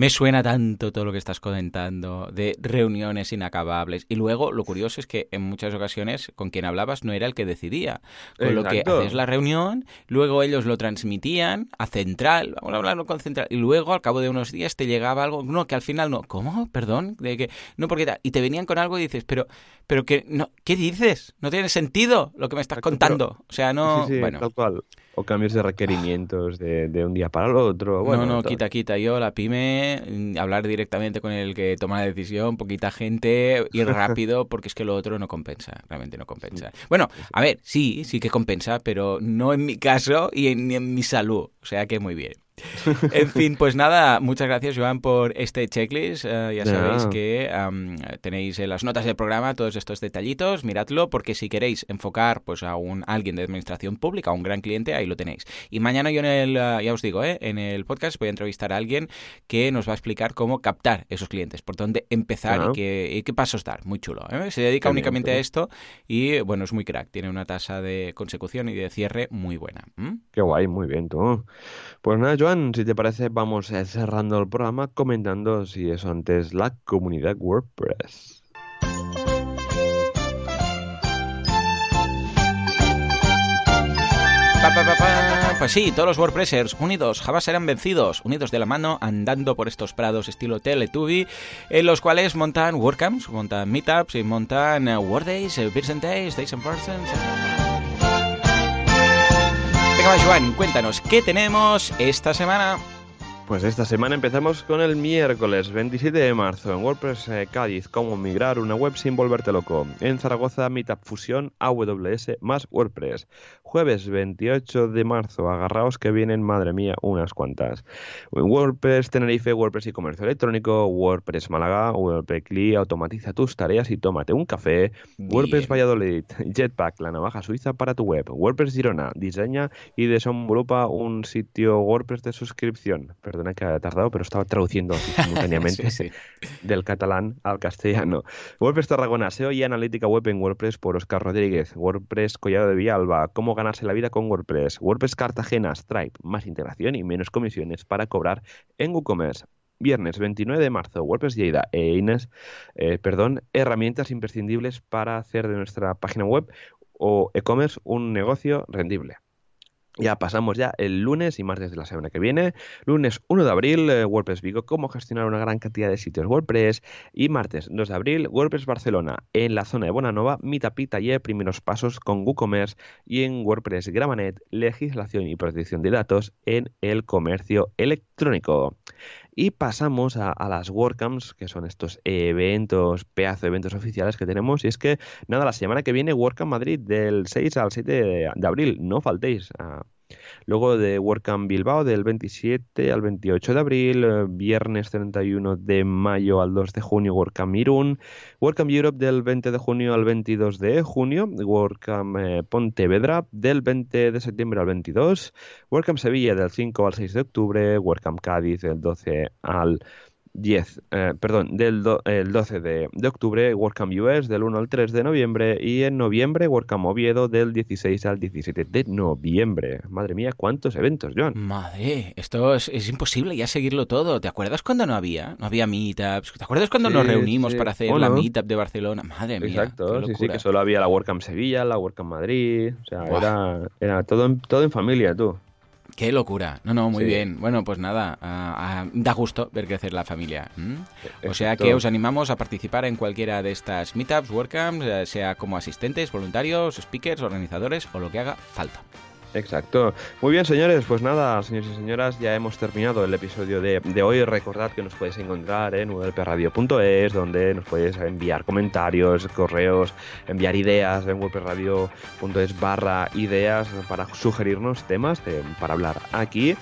me suena tanto todo lo que estás comentando, de reuniones inacabables. Y luego, lo curioso es que en muchas ocasiones con quien hablabas no era el que decidía. Con lo que haces la reunión, luego ellos lo transmitían a Central, vamos a hablarlo con Central, y luego al cabo de unos días te llegaba algo, no, que al final no, ¿cómo? Perdón, de que, no, porque tal, y te venían con algo y dices, pero, pero que, no, ¿qué dices? No tiene sentido lo que me estás Exacto, contando. O sea, no, sí, sí, bueno. tal cual. O cambios de requerimientos de, de un día para el otro. Bueno, no, no, quita, quita. Yo, la pyme, mm, hablar directamente con el que toma la decisión, poquita gente, ir rápido, porque es que lo otro no compensa, realmente no compensa. Bueno, a ver, sí, sí que compensa, pero no en mi caso y en, ni en mi salud. O sea que muy bien. En fin, pues nada, muchas gracias Joan por este checklist. Eh, ya sabéis que tenéis en las notas del programa todos estos detallitos, miradlo, porque si queréis enfocar pues a un alguien de administración pública, a un gran cliente, ahí lo tenéis. Y mañana yo en el, eh, ya os digo, eh, en el podcast voy a entrevistar a alguien que nos va a explicar cómo captar esos clientes, por dónde empezar y, qué, y qué pasos dar. Muy chulo. ¿eh? Se dedica únicamente a esto y bueno, es muy crack. Tiene una tasa de consecución y de cierre muy buena. Qué guay, muy bien, tú. Pues nada, Joan, si te parece, vamos eh, cerrando el programa comentando si eso antes la comunidad WordPress. Pa, pa, pa, pues sí, todos los WordPressers unidos jamás serán vencidos, unidos de la mano, andando por estos prados estilo Teletubby, en los cuales montan WordCamps, montan Meetups y montan eh, Worddays, Word eh, Days, Days, Days and Persons. Cuéntanos, ¿qué tenemos esta semana? Pues esta semana empezamos con el miércoles 27 de marzo en WordPress eh, Cádiz, cómo migrar una web sin volverte loco. En Zaragoza, Meetup Fusión AWS más WordPress. Jueves 28 de marzo, agarraos que vienen, madre mía, unas cuantas. WordPress Tenerife, WordPress y comercio electrónico, WordPress Málaga, WordPress CLI, automatiza tus tareas y tómate un café. WordPress Valladolid, Jetpack, la navaja suiza para tu web. WordPress Girona, diseña y desenvolupa un sitio WordPress de suscripción. Perdón que haya tardado, pero estaba traduciendo simultáneamente del catalán al castellano. WordPress Tarragona, SEO y analítica web en WordPress por Oscar Rodríguez. WordPress Collado de Villalba, cómo ganarse la vida con WordPress. WordPress Cartagena, Stripe, más integración y menos comisiones para cobrar en WooCommerce viernes 29 de marzo, WordPress Lleida e Inés, eh, perdón, herramientas imprescindibles para hacer de nuestra página web o e-commerce un negocio rendible. Ya pasamos ya el lunes y martes de la semana que viene. Lunes 1 de abril, eh, WordPress Vigo, cómo gestionar una gran cantidad de sitios WordPress. Y martes 2 de abril, WordPress Barcelona, en la zona de Bonanova, Meetup y taller, primeros pasos con WooCommerce. Y en WordPress Gramanet, legislación y protección de datos en el comercio electrónico. Y pasamos a, las WordCamps, que son estos eventos, pedazo de eventos oficiales que tenemos. Y es que, nada, la semana que viene, WordCamp Madrid, del 6 al 7 de, de abril. No faltéis. A, Luego de WordCamp Bilbao del 27 al 28 de abril, eh, viernes 31 de mayo al 2 de junio WordCamp Irún, WordCamp Europe del 20 de junio al 22 de junio, WordCamp eh, Pontevedra del 20 de septiembre al 22, WordCamp Sevilla del 5 al 6 de octubre, WordCamp Cádiz del 12 al 10, eh, perdón, del el 12 de, octubre, WordCamp US del 1 al 3 de noviembre y en noviembre WordCamp Oviedo del 16 al 17 de noviembre. Madre mía, cuántos eventos, John. Madre, esto es, imposible ya seguirlo todo. ¿Te acuerdas cuando no había? No había meetups. ¿Te acuerdas cuando nos reunimos para hacer la meetup de Barcelona? Madre mía. Exacto, sí, sí, que solo había la WordCamp Sevilla, la WordCamp Madrid. O sea, era, era todo, todo en familia, tú. Qué locura. No, no, muy bien. Bueno, pues nada, da gusto ver crecer la familia. O sea que os animamos a participar en cualquiera de estas meetups, WordCamps, eh, sea como asistentes, voluntarios, speakers, organizadores o lo que haga falta. Exacto. Muy bien, señores. Pues nada, señores y señoras, ya hemos terminado el episodio de, hoy. Recordad que nos podéis encontrar en wplradio.es, donde nos podéis enviar comentarios, correos, enviar ideas en wplradio.es barra ideas para sugerirnos temas para hablar aquí.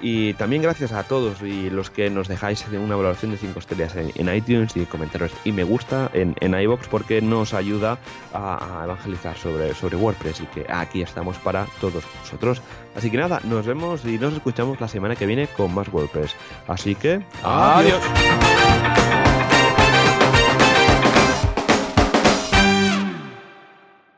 Y también gracias a todos y los que nos dejáis una valoración de 5 estrellas en, iTunes y comentarios y me gusta en, en iBox porque nos ayuda a, evangelizar sobre, sobre WordPress y que aquí estamos para todos vosotros. Así que nada, nos vemos y nos escuchamos la semana que viene con más WordPress. Así que... adiós.